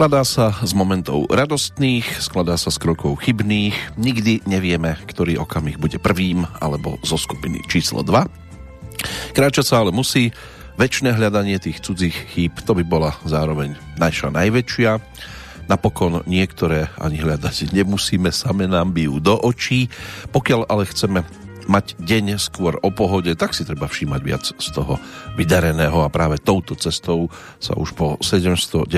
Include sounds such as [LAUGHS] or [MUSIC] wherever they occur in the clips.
Skladá sa z momentov radostných, skladá sa z krokov chybných, nikdy nevieme, ktorý okamih bude prvým alebo zo skupiny číslo 2. Kráčať sa ale musí, väčšie hľadanie tých cudzích chýb, to by bola zároveň naša najväčšia. Napokon niektoré ani hľadať nemusíme, same nám bijú do očí. Pokiaľ ale chceme mať deň skôr o pohode, tak si treba všímať viac z toho vydareného a práve touto cestou sa už po 796.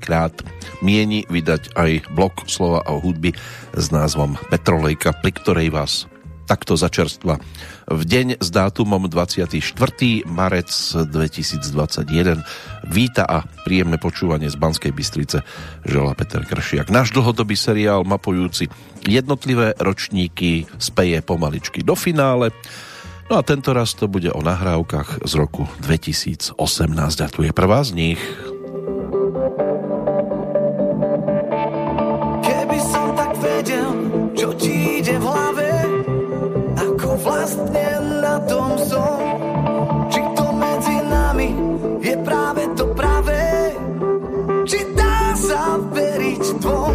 krát mieni vydať aj blok slova a hudby s názvom Petrolejka, pri ktorej vás takto začerstva v deň s dátumom 24. marec 2021. Víta a príjemné počúvanie z Banskej Bystrice žela Peter Kršiak. Náš dlhodobý seriál mapujúci jednotlivé ročníky speje pomaličky do finále. No a tento raz to bude o nahrávkach z roku 2018 a tu je prvá z nich. Dvom?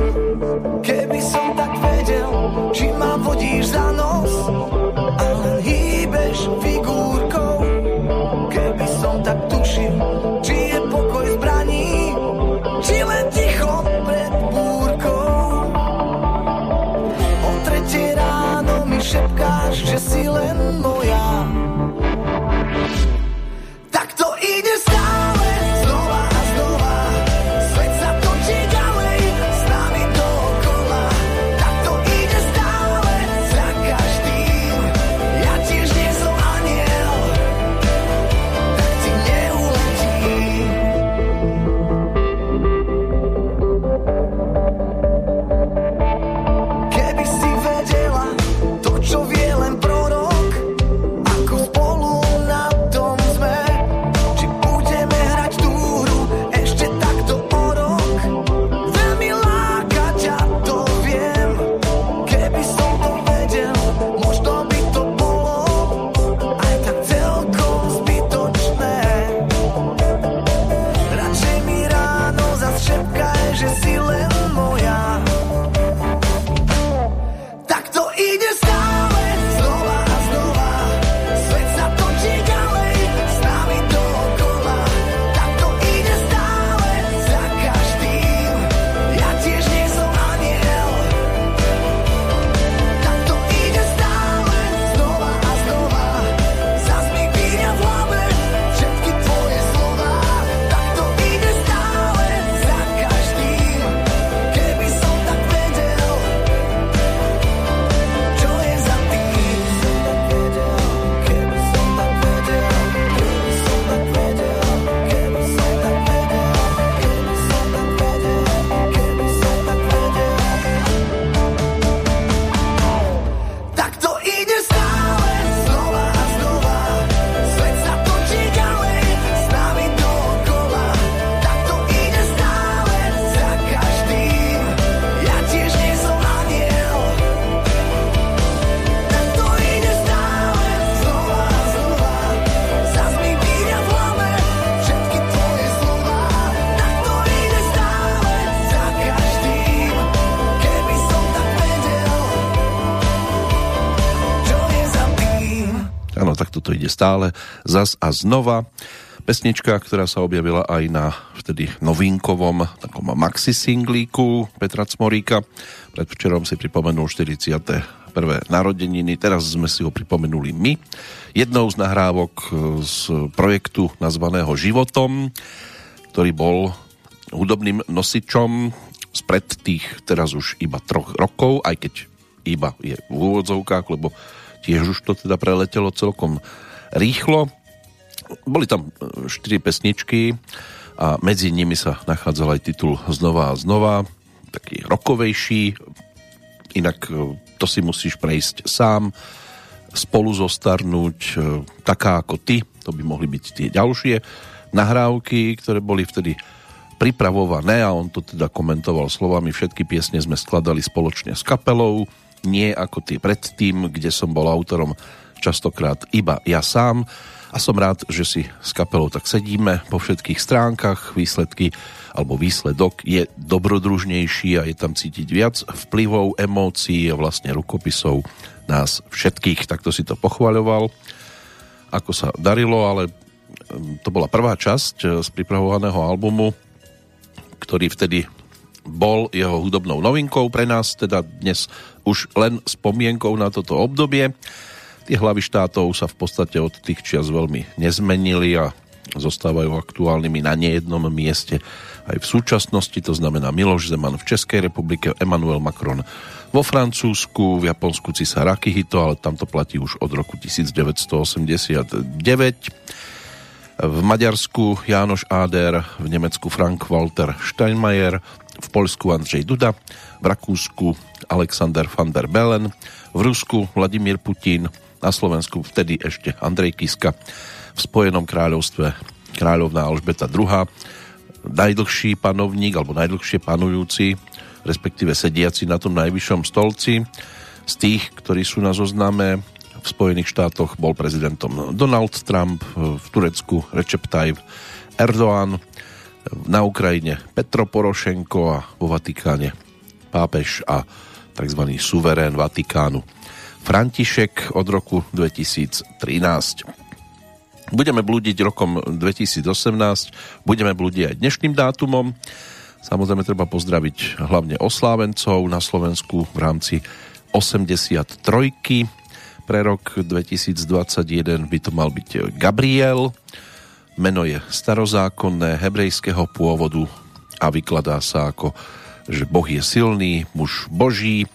Keby som tak vedel, či ma vodíš za nos a len hýbeš figúrkou. Keby som tak tušil, či je pokoj zbraní, či len ticho pred búrkou. O tretie ráno mi šepkáš, že si stále, zas a znova. Pesnička, ktorá sa objavila aj na vtedy novinkovom takom maxi singlíku Petra Cmoríka. Predvčerom si pripomenul 41. narodeniny, teraz sme si ho pripomenuli my. Jednou z nahrávok z projektu nazvaného Životom, ktorý bol hudobným nosičom spred tých teraz už iba troch rokov, aj keď iba je v úvodzovkách, lebo tiež už to teda preletelo celkom rýchlo. Boli tam e, štyri pesničky a medzi nimi sa nachádzal aj titul Znova a znova, taký rokovejší, inak e, to si musíš prejsť sám, spolu zostarnúť, e, taká ako ty, to by mohli byť tie ďalšie nahrávky, ktoré boli vtedy pripravované a on to teda komentoval slovami všetky piesne sme skladali spoločne s kapelou, nie ako tie predtým, kde som bol autorom častokrát iba ja sám a som rád, že si s kapelou tak sedíme po všetkých stránkach, výsledky alebo výsledok je dobrodružnejší a je tam cítiť viac vplyvov, emócií a vlastne rukopisov nás všetkých. Takto si to pochvaľoval, ako sa darilo, ale to bola prvá časť eh, z pripravovaného albumu, ktorý vtedy bol jeho hudobnou novinkou pre nás, teda dnes už len spomienkou na toto obdobie. Tie hlavy štátov sa v podstate od tých čias veľmi nezmenili a zostávajú aktuálnymi na nejednom mieste aj v súčasnosti, to znamená Miloš Zeman v Českej republike, Emmanuel Macron vo Francúzsku, v Japonsku Cisár Akihito, ale tam to platí už od roku 1989. V Maďarsku Jánoš Áder, v Nemecku Frank Walter Steinmeier, v Poľsku Andrzej Duda, v Rakúsku Alexander van der Bellen, v Rusku Vladimír Putin, na Slovensku vtedy ešte Andrej Kiska, v Spojenom kráľovstve kráľovná Alžbeta II, najdlhší panovník alebo najdlhšie panujúci, respektíve sediaci na tom najvyššom stolci. Z tých, ktorí sú na zozname v Spojených štátoch bol prezidentom Donald Trump, v Turecku Recep Tayyip Erdoğan, na Ukrajine Petro Porošenko a vo Vatikáne pápež a tzv. suverén Vatikánu František od roku 2013. Budeme blúdiť rokom 2018, budeme blúdiť aj dnešným dátumom. Samozrejme treba pozdraviť hlavne oslávencov na Slovensku v rámci 83. Pre rok 2021 by to mal byť Gabriel. Meno je starozákonné, hebrejského pôvodu a vykladá sa ako, že Boh je silný, muž Boží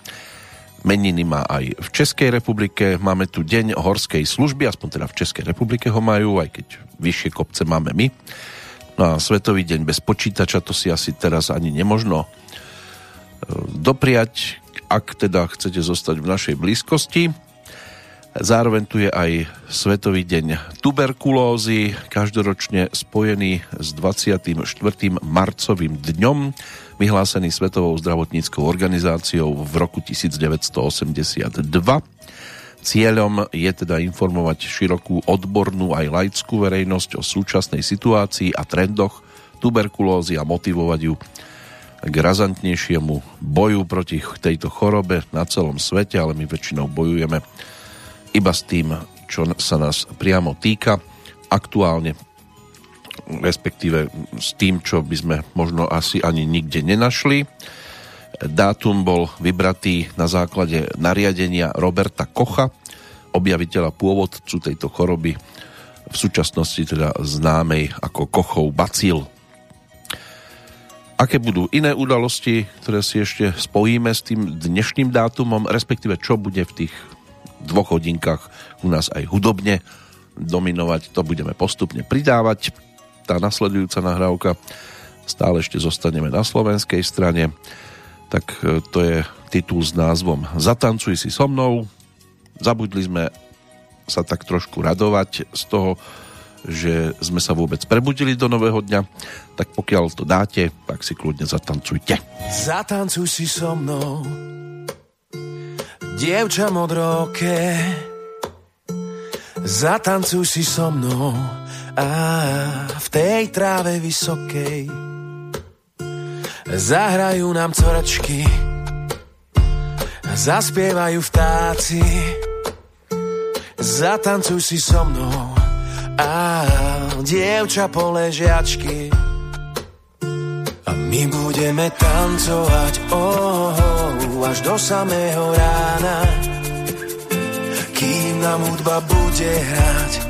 Meniny má aj v Českej republike. Máme tu deň horskej služby, aspoň teda v Českej republike ho majú, aj keď vyššie kopce máme my. No a Svetový deň bez počítača, to si asi teraz ani nemožno e, dopriať, ak teda chcete zostať v našej blízkosti. Zároveň tu je aj Svetový deň tuberkulózy, každoročne spojený s 24. marcovým dňom vyhlásený Svetovou zdravotníckou organizáciou v roku 1982. Cieľom je teda informovať širokú odbornú aj laickú verejnosť o súčasnej situácii a trendoch tuberkulózy a motivovať ju k razantnejšiemu boju proti tejto chorobe na celom svete, ale my väčšinou bojujeme iba s tým, čo sa nás priamo týka. Aktuálne respektíve s tým, čo by sme možno asi ani nikde nenašli. Dátum bol vybratý na základe nariadenia Roberta Kocha, objaviteľa pôvodcu tejto choroby, v súčasnosti teda známej ako Kochov bacil. Aké budú iné udalosti, ktoré si ešte spojíme s tým dnešným dátumom, respektíve čo bude v tých dvoch hodinkách u nás aj hudobne dominovať, to budeme postupne pridávať tá nasledujúca nahrávka stále ešte zostaneme na slovenskej strane. Tak e, to je titul s názvom Zatancuj si so mnou. Zabudli sme sa tak trošku radovať z toho že sme sa vôbec prebudili do nového dňa, tak pokiaľ to dáte, tak si kľudne zatancujte. Zatancuj si so mnou, dievča modroké, zatancuj si so mnou, a v tej tráve vysokej zahrajú nám coračky, zaspievajú vtáci, zatancuj si so mnou a dievča poležiačky. A my budeme tancovať oh, až do samého rána, kým nám hudba bude hrať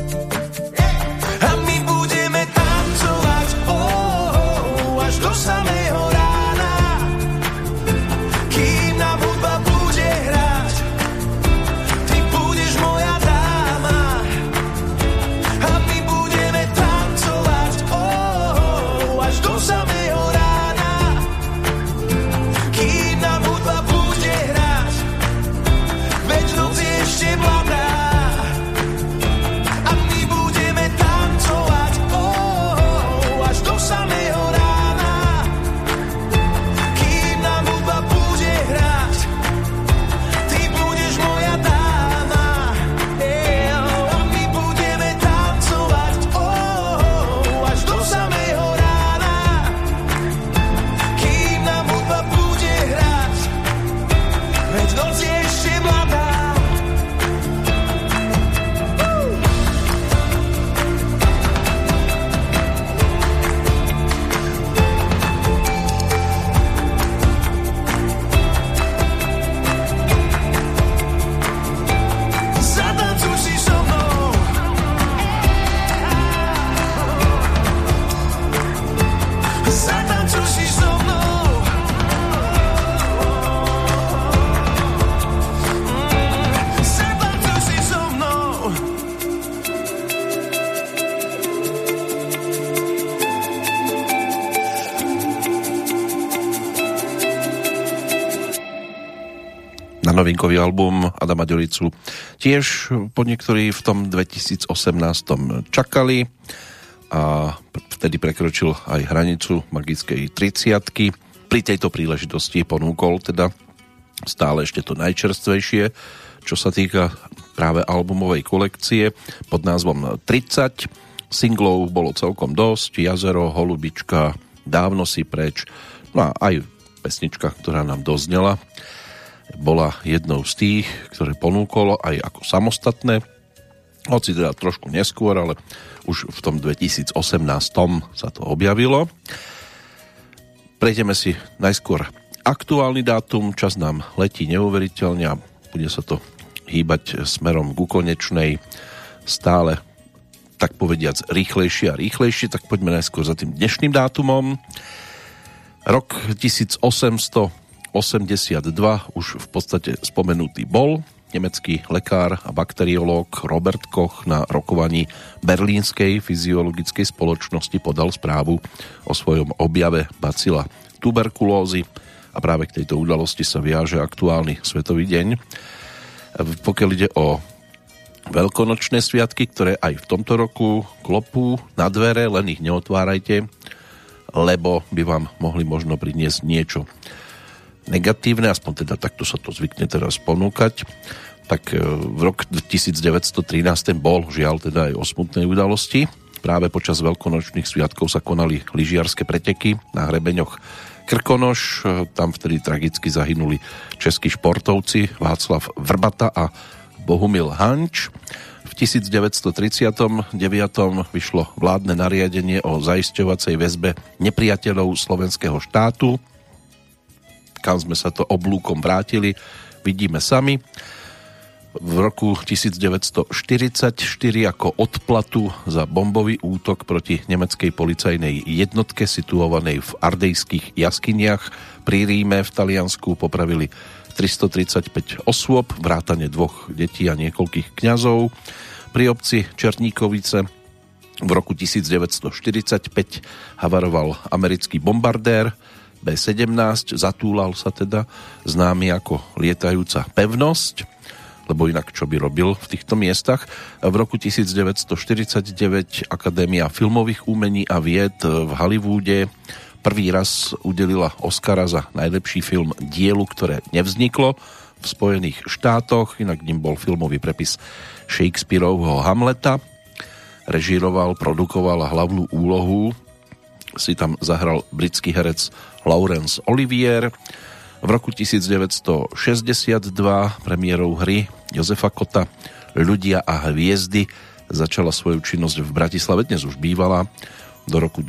Novinkový album Adama Ďuricu tiež po niektorí v tom 2018 čakali a vtedy prekročil aj hranicu magickej 30 Pri tejto príležitosti ponúkol teda stále ešte to najčerstvejšie, čo sa týka práve albumovej kolekcie pod názvom 30. Singlov bolo celkom dosť, Jazero, Holubička, Dávno si preč, no a aj pesnička, ktorá nám doznela, bola jednou z tých, ktoré ponúkolo aj ako samostatné, hoci teda trošku neskôr, ale už v tom 2018 sa to objavilo. Prejdeme si najskôr aktuálny dátum, čas nám letí neuveriteľne a bude sa to hýbať smerom ku konečnej stále tak povediac rýchlejšie a rýchlejšie, tak poďme najskôr za tým dnešným dátumom. Rok 1882 už v podstate spomenutý bol. Nemecký lekár a bakteriológ Robert Koch na rokovaní Berlínskej fyziologickej spoločnosti podal správu o svojom objave bacila tuberkulózy a práve k tejto udalosti sa viaže aktuálny Svetový deň. Pokiaľ ide o veľkonočné sviatky, ktoré aj v tomto roku klopú na dvere, len ich neotvárajte, lebo by vám mohli možno priniesť niečo negatívne, aspoň teda takto sa to zvykne teraz ponúkať. Tak v rok 1913 bol žiaľ teda aj o smutnej udalosti. Práve počas veľkonočných sviatkov sa konali lyžiarske preteky na hrebeňoch Krkonoš. Tam vtedy tragicky zahynuli českí športovci Václav Vrbata a Bohumil Hanč. V 1939. vyšlo vládne nariadenie o zaisťovacej väzbe nepriateľov slovenského štátu. Kam sme sa to oblúkom vrátili, vidíme sami. V roku 1944 ako odplatu za bombový útok proti nemeckej policajnej jednotke situovanej v ardejských jaskyniach pri Ríme v Taliansku popravili 335 osôb, vrátane dvoch detí a niekoľkých kňazov. Pri obci Černíkovice v roku 1945 havaroval americký bombardér B-17, zatúlal sa teda známy ako lietajúca pevnosť, lebo inak čo by robil v týchto miestach. V roku 1949 Akadémia filmových umení a vied v Hollywoode prvý raz udelila Oscara za najlepší film dielu, ktoré nevzniklo v Spojených štátoch, inak ním bol filmový prepis Shakespeareovho Hamleta. Režíroval, produkoval hlavnú úlohu si tam zahral britský herec Laurence Olivier. V roku 1962 premiérou hry Josefa Kota Ľudia a hviezdy začala svoju činnosť v Bratislave, dnes už bývala do roku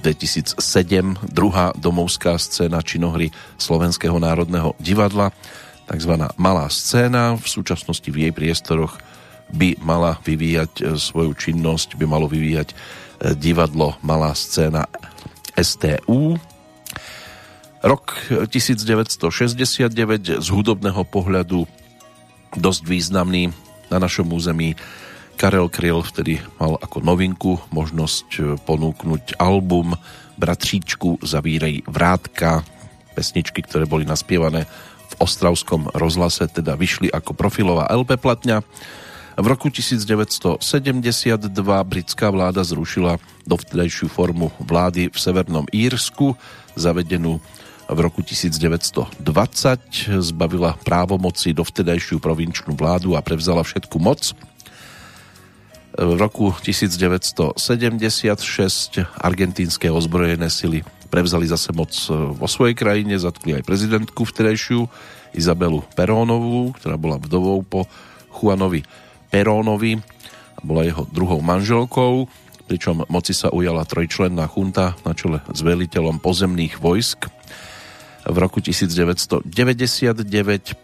2007 druhá domovská scéna činohry Slovenského národného divadla, takzvaná Malá scéna. V súčasnosti v jej priestoroch by mala vyvíjať e, svoju činnosť, by malo vyvíjať divadlo Malá scéna STU. Rok 1969 z hudobného pohľadu dosť významný na našom území Karel Kryl vtedy mal ako novinku možnosť ponúknuť album Bratříčku Zavírej vrátka, pesničky, ktoré boli naspievané v Ostravskom rozhlase, teda vyšli ako profilová LP platňa. V roku 1972 britská vláda zrušila dovtedajšiu formu vlády v Severnom Írsku, zavedenú v roku 1920 zbavila právomoci dovtedajšiu provinčnú vládu a prevzala všetku moc. V roku 1976 argentínske ozbrojené sily prevzali zase moc vo svojej krajine, zatkli aj prezidentku vtedajšiu Izabelu Perónovú, ktorá bola vdovou po Juanovi Perónovi a bola jeho druhou manželkou, pričom moci sa ujala trojčlenná chunta na čele s veliteľom pozemných vojsk. V roku 1999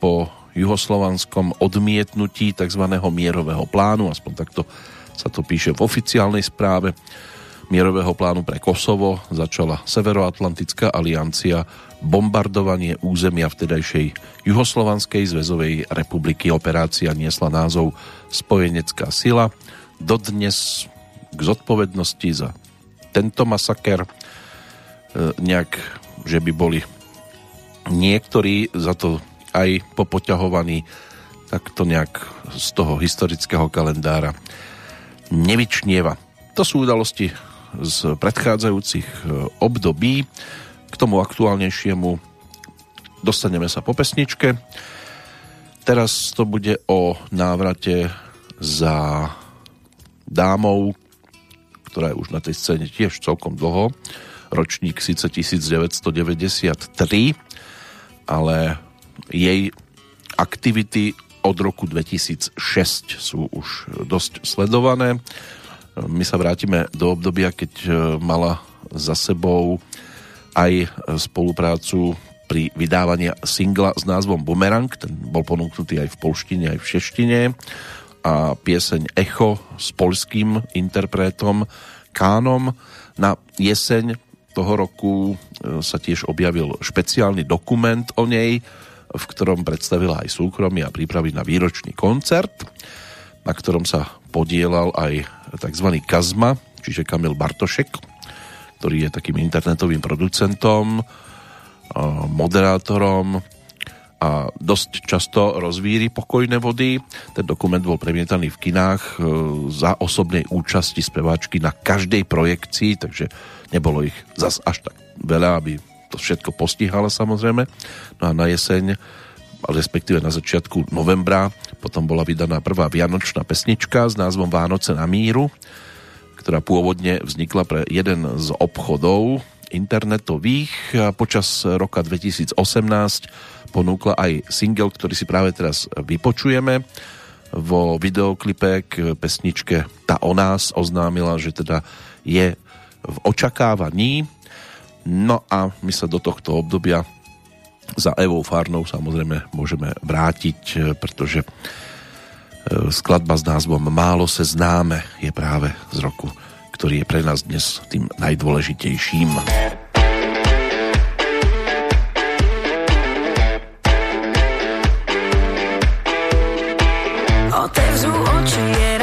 po juhoslovanskom odmietnutí tzv. mierového plánu, aspoň takto sa to píše v oficiálnej správe mierového plánu pre Kosovo, začala Severoatlantická aliancia bombardovanie územia vtedajšej Juhoslovanskej zväzovej republiky. Operácia niesla názov Spojenecká sila. Dodnes k zodpovednosti za tento masaker e, nejak, že by boli niektorí za to aj popoťahovaní, tak to nejak z toho historického kalendára nevyčnieva. To sú udalosti z predchádzajúcich e, období. K tomu aktuálnejšiemu dostaneme sa po pesničke. Teraz to bude o návrate za dámou, ktorá je už na tej scéne tiež celkom dlho. Ročník síce 1993, ale jej aktivity od roku 2006 sú už dosť sledované. My sa vrátime do obdobia, keď e, mala za sebou aj spoluprácu pri vydávaní singla s názvom Bumerang, ten bol ponúknutý aj v polštine, aj v šeštine a pieseň Echo s polským interpretom Kánom. Na jeseň toho roku e, sa tiež objavil špeciálny dokument o nej, v ktorom predstavila aj súkromie a prípravy na výročný koncert, na ktorom sa podielal aj tzv. Kazma, čiže Kamil Bartošek, ktorý je takým internetovým producentom, moderátorom a dosť často rozvíri pokojné vody. Ten dokument bol premietaný v kinách e, za osobnej účasti speváčky na každej projekcii, takže nebolo ich zas až tak veľa, aby to všetko postihala samozrejme. No a na jeseň, respektíve na začiatku novembra, potom bola vydaná prvá vianočná pesnička s názvom Vánoce na míru, ktorá pôvodne vznikla pre jeden z obchodov internetových počas roka 2018 ponúkla aj single, ktorý si práve teraz vypočujeme. Vo videoklipe k pesničke Ta o nás oznámila, že teda je v očakávaní No a my sa do tohto obdobia za Evou Farnou samozrejme môžeme vrátiť, e, pretože e, skladba s názvom Málo se známe je práve z roku, ktorý je pre nás dnes tým najdôležitejším. Čas mezi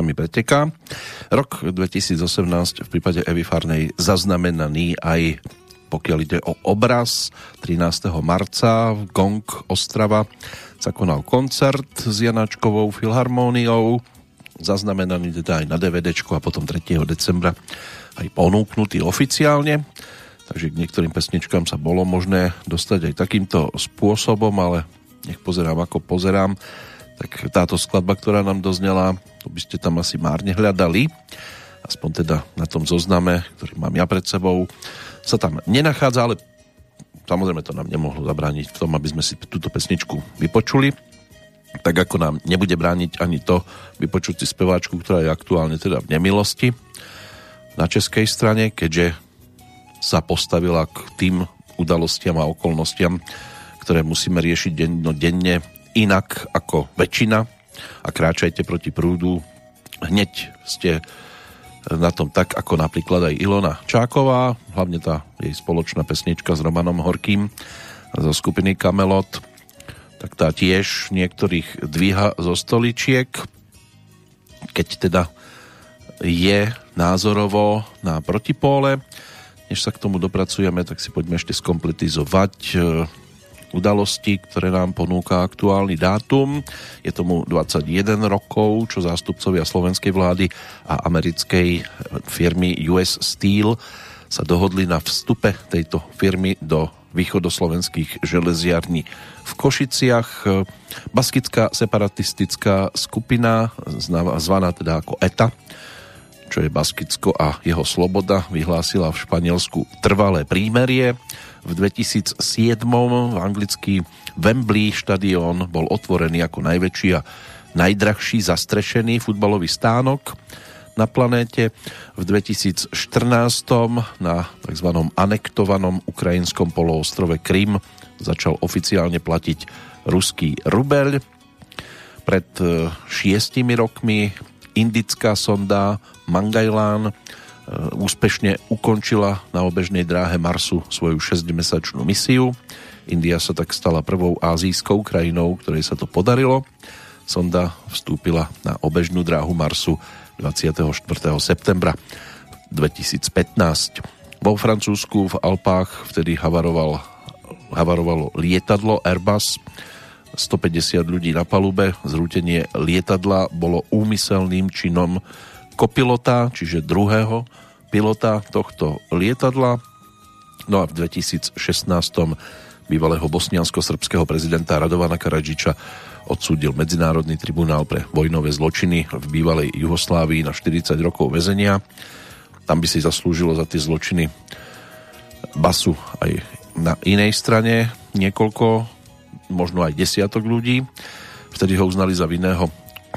prstami preteká. Rok 2018 v prípade Evy Farnej zaznamenaný aj pokiaľ ide o obraz 13. marca v Gong Ostrava sa konal koncert s Janáčkovou filharmóniou zaznamenaný teda aj na DVD a potom 3. decembra aj ponúknutý oficiálne takže k niektorým pesničkám sa bolo možné dostať aj takýmto spôsobom, ale nech pozerám ako pozerám tak táto skladba, ktorá nám doznela, by ste tam asi márne hľadali. Aspoň teda na tom zozname, ktorý mám ja pred sebou, sa tam nenachádza, ale samozrejme to nám nemohlo zabrániť v tom, aby sme si túto pesničku vypočuli. Tak ako nám nebude brániť ani to vypočuť si speváčku, ktorá je aktuálne teda v nemilosti na českej strane, keďže sa postavila k tým udalostiam a okolnostiam, ktoré musíme riešiť denne inak ako väčšina a kráčajte proti prúdu. Hneď ste na tom tak, ako napríklad aj Ilona Čáková, hlavne tá jej spoločná pesnička s Romanom Horkým zo skupiny Kamelot, tak tá tiež niektorých dvíha zo stoličiek, keď teda je názorovo na protipóle. Než sa k tomu dopracujeme, tak si poďme ešte skompletizovať udalosti, ktoré nám ponúka aktuálny dátum. Je tomu 21 rokov, čo zástupcovia slovenskej vlády a americkej firmy US Steel sa dohodli na vstupe tejto firmy do východoslovenských železiarní v Košiciach. Baskická separatistická skupina, zvaná teda ako ETA, čo je Baskicko a jeho sloboda, vyhlásila v Španielsku trvalé prímerie. V 2007 v anglický Wembley štadión bol otvorený ako najväčší a najdrahší zastrešený futbalový stánok na planéte. V 2014 na tzv. anektovanom ukrajinskom poloostrove Krym začal oficiálne platiť ruský rubeľ. Pred šiestimi rokmi indická sonda Mangajlán úspešne ukončila na obežnej dráhe Marsu svoju 6-mesačnú misiu. India sa tak stala prvou azijskou krajinou, ktorej sa to podarilo. Sonda vstúpila na obežnú dráhu Marsu 24. septembra 2015. Vo Francúzsku v Alpách vtedy havaroval, havarovalo lietadlo Airbus 150 ľudí na palube. Zrútenie lietadla bolo úmyselným činom kopilota, čiže druhého pilota tohto lietadla. No a v 2016 bývalého bosniansko-srbského prezidenta Radovana Karadžiča odsúdil Medzinárodný tribunál pre vojnové zločiny v bývalej Juhoslávii na 40 rokov väzenia. Tam by si zaslúžilo za tie zločiny basu aj na inej strane niekoľko, možno aj desiatok ľudí. Vtedy ho uznali za vinného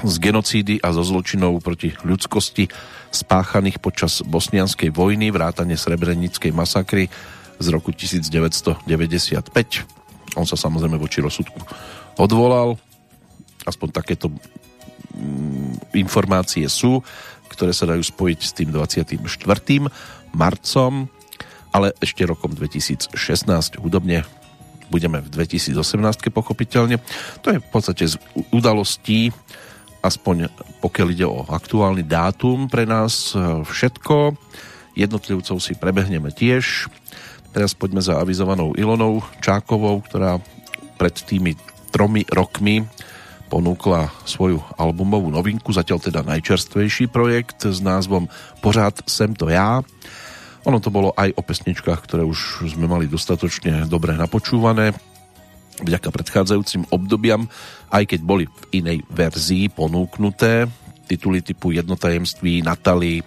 z genocídy a zo zločinov proti ľudskosti spáchaných počas bosnianskej vojny, vrátane srebrenickej masakry z roku 1995. On sa samozrejme voči rozsudku odvolal. Aspoň takéto mm, informácie sú, ktoré sa dajú spojiť s tým 24. marcom, ale ešte rokom 2016 hudobne budeme v 2018 pochopiteľne. To je v podstate z udalostí, aspoň pokiaľ ide o aktuálny dátum pre nás všetko. Jednotlivcov si prebehneme tiež. Teraz poďme za avizovanou Ilonou Čákovou, ktorá pred tými tromi rokmi ponúkla svoju albumovú novinku, zatiaľ teda najčerstvejší projekt s názvom Pořád sem to ja. Ono to bolo aj o pesničkách, ktoré už sme mali dostatočne dobre napočúvané vďaka predchádzajúcim obdobiam, aj keď boli v inej verzii ponúknuté. Tituly typu Jednotajemství, Natali,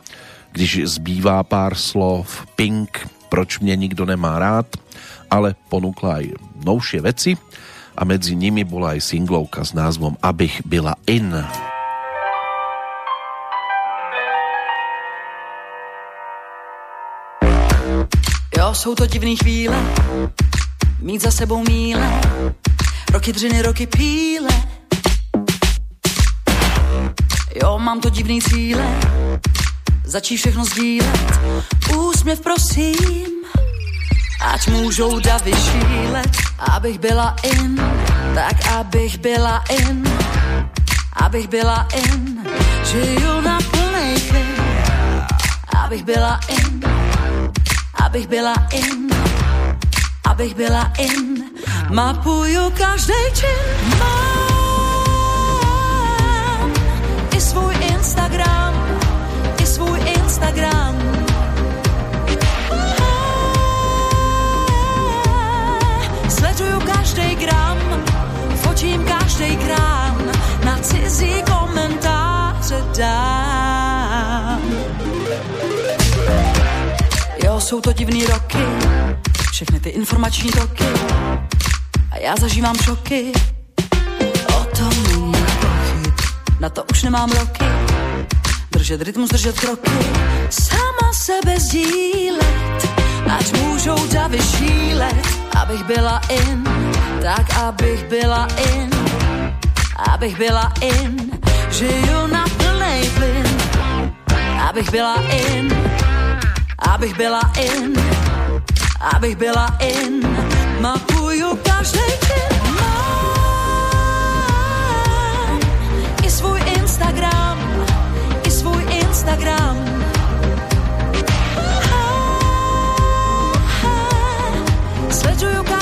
Když zbývá pár slov, Pink, proč mě nikdo nemá rád, ale ponúkla aj novšie veci a medzi nimi bola aj singlovka s názvom Abych byla in. Jo, jsou to divný chvíle, mít za sebou míle, roky dřiny, roky píle. Jo, mám to divný cíle, začí všechno sdílet, úsměv prosím, ať můžou davy šílet, abych byla in, tak abych byla in, abych byla in, žiju na plnej abych byla in, abych byla in, abych byla in, mapuju každý čin, mám. I svůj Instagram, i svůj Instagram, Sleduju každý gram, fotím každý krám, na cizí komentáře dám. Jo, jsou to divný roky, všechny ty informační toky a já zažívám šoky. O tom není pochyb, na to už nemám roky. Držet rytmus, držet kroky, sama sebe sdílet, ať můžou davy šílet, abych byla in, tak abych byla in, abych byla in, žiju na plnej plyn, abych byla in, abych byla in, abych byla in, mapuju Instagram, Sleduju každý gram,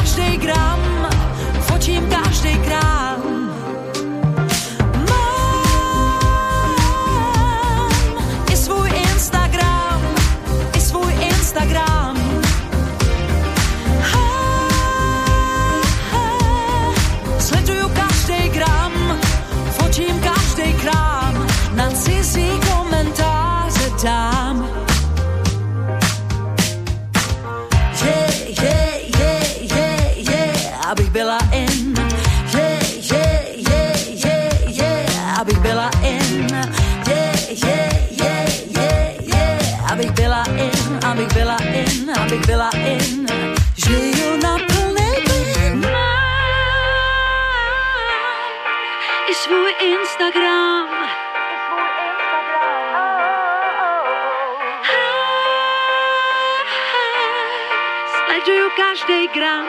každý gram,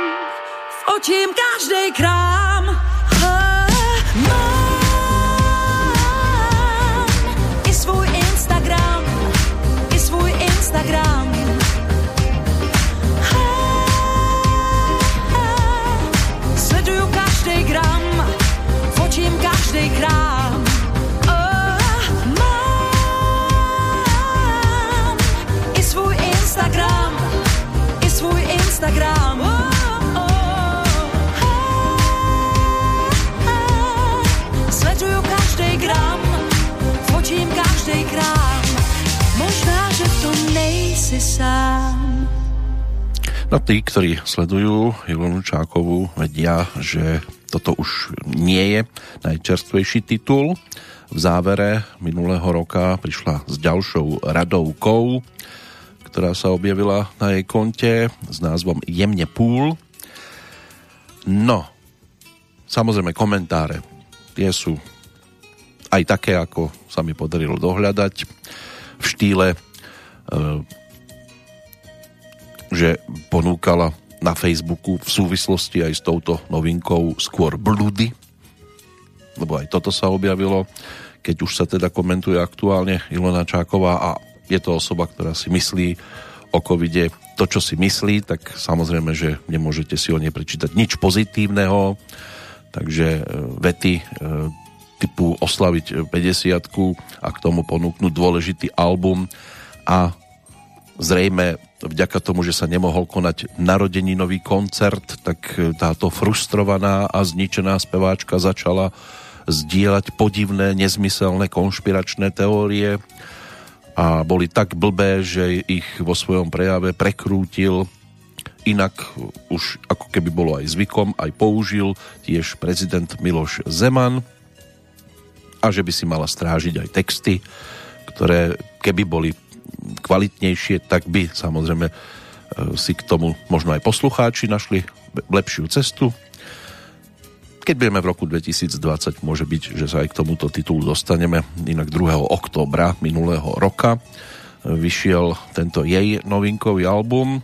fotím každý krám. No tí, ktorí sledujú Ilonu Čákovú, vedia, že toto už nie je najčerstvejší titul. V závere minulého roka prišla s ďalšou radovkou, ktorá sa objavila na jej konte s názvom Jemne púl. No, samozrejme komentáre, tie sú aj také, ako sa mi podarilo dohľadať v štýle e, že ponúkala na Facebooku v súvislosti aj s touto novinkou skôr blúdy, lebo aj toto sa objavilo, keď už sa teda komentuje aktuálne Ilona Čáková a je to osoba, ktorá si myslí o covide. To, čo si myslí, tak samozrejme, že nemôžete si o nej prečítať nič pozitívneho, takže e, vety e, typu oslaviť 50 a k tomu ponúknuť dôležitý album a zrejme vďaka tomu, že sa nemohol konať narodeninový koncert, tak e, táto frustrovaná a zničená speváčka začala zdieľať podivné, nezmyselné konšpiračné teórie a boli tak blbé, že ich vo svojom prejave prekrútil. Inak už ako keby bolo aj zvykom, aj použil tiež prezident Miloš Zeman a že by si mala strážiť aj texty, ktoré keby boli kvalitnejšie, tak by samozrejme e, si k tomu možno aj poslucháči našli lepšiu cestu. Keď budeme v roku 2020, môže byť, že sa aj k tomuto titulu dostaneme. Inak 2. októbra minulého roka e, vyšiel tento jej novinkový album.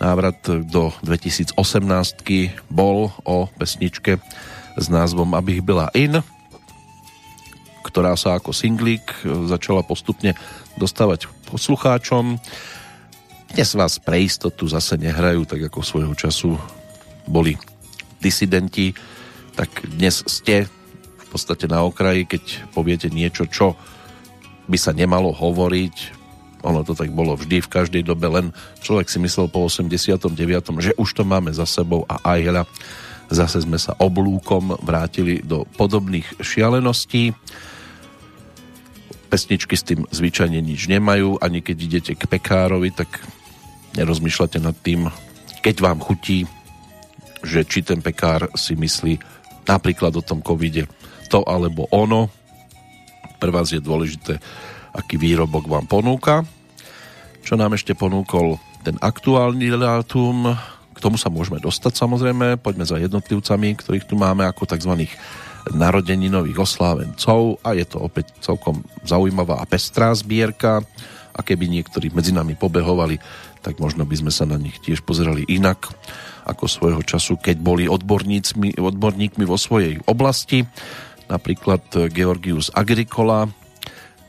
Návrat do 2018 bol o pesničke s názvom Abych byla in, ktorá sa ako singlík e, začala postupne dostávať poslucháčom. Dnes vás pre istotu zase nehrajú, tak ako svojho času boli disidenti, tak dnes ste v podstate na okraji, keď poviete niečo, čo by sa nemalo hovoriť, ono to tak bolo vždy, v každej dobe, len človek si myslel po 89., že už to máme za sebou a aj hľa, zase sme sa oblúkom vrátili do podobných šialeností. Pesničky s tým zvyčajne nič nemajú, ani keď idete k pekárovi, tak nerozmýšľate nad tým, keď vám chutí, že či ten pekár si myslí napríklad o tom covide to alebo ono. Pre vás je dôležité, aký výrobok vám ponúka. Čo nám ešte ponúkol ten aktuálny dátum, k tomu sa môžeme dostať samozrejme, poďme za jednotlivcami, ktorých tu máme ako tzv narodeninových oslávencov a je to opäť celkom zaujímavá a pestrá zbierka a keby niektorí medzi nami pobehovali, tak možno by sme sa na nich tiež pozerali inak ako svojho času, keď boli odborníkmi, odborníkmi vo svojej oblasti. Napríklad Georgius Agricola,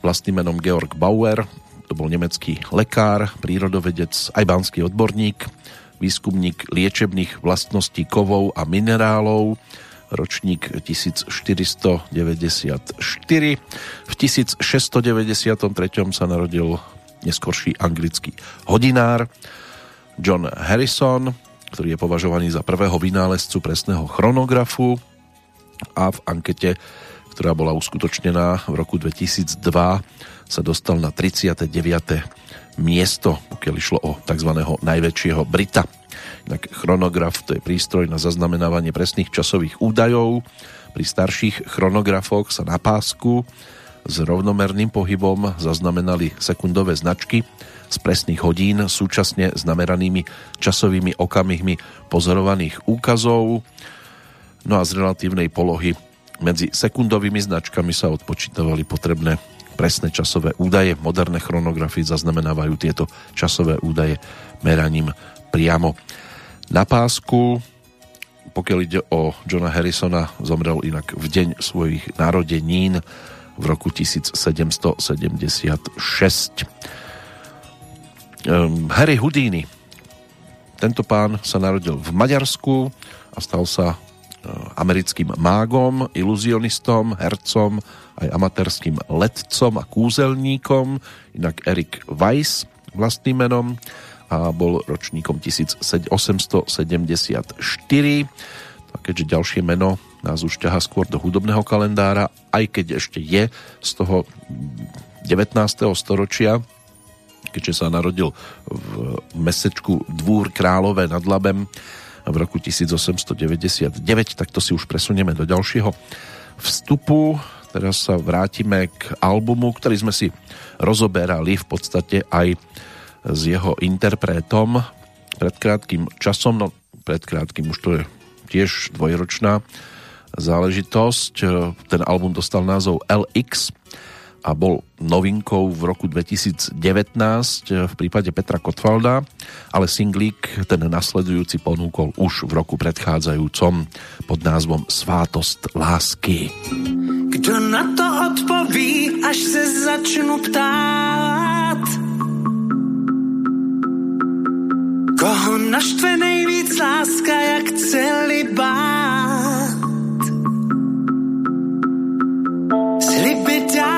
vlastným menom Georg Bauer, to bol nemecký lekár, prírodovedec, aj banský odborník, výskumník liečebných vlastností kovov a minerálov, ročník 1494. V 1693. sa narodil neskorší anglický hodinár John Harrison, ktorý je považovaný za prvého vynálezcu presného chronografu a v ankete, ktorá bola uskutočnená v roku 2002, sa dostal na 39. miesto, pokiaľ išlo o tzv. najväčšieho Brita. Inak chronograf to je prístroj na zaznamenávanie presných časových údajov. Pri starších chronografoch sa na pásku s rovnomerným pohybom zaznamenali sekundové značky z presných hodín súčasne s nameranými časovými okamihmi pozorovaných úkazov. No a z relatívnej polohy medzi sekundovými značkami sa odpočítavali potrebné presné časové údaje. Moderné chronografy zaznamenávajú tieto časové údaje meraním priamo na pásku. Pokiaľ ide o Johna Harrisona, zomrel inak v deň svojich narodenín v roku 1776. Um, Harry Houdini. Tento pán sa narodil v Maďarsku a stal sa americkým mágom, iluzionistom, hercom, aj amatérským letcom a kúzelníkom, inak Erik Weiss vlastným menom a bol ročníkom 1874. A keďže ďalšie meno nás už ťaha skôr do hudobného kalendára, aj keď ešte je z toho 19. storočia, keďže sa narodil v mesečku Dvúr Králové nad Labem v roku 1899, tak to si už presunieme do ďalšieho vstupu. Teraz sa vrátime k albumu, ktorý sme si rozoberali v podstate aj s jeho interpretom pred krátkým časom, no pred krátkým už to je tiež dvojročná záležitosť. Ten album dostal názov LX a bol novinkou v roku 2019 v prípade Petra Kotvalda, ale singlík ten nasledujúci ponúkol už v roku predchádzajúcom pod názvom Svátost lásky. Kdo na to odpoví, až se začnu ptát? Koho naštve nejvíc láska, jak celibát? Sliby dává,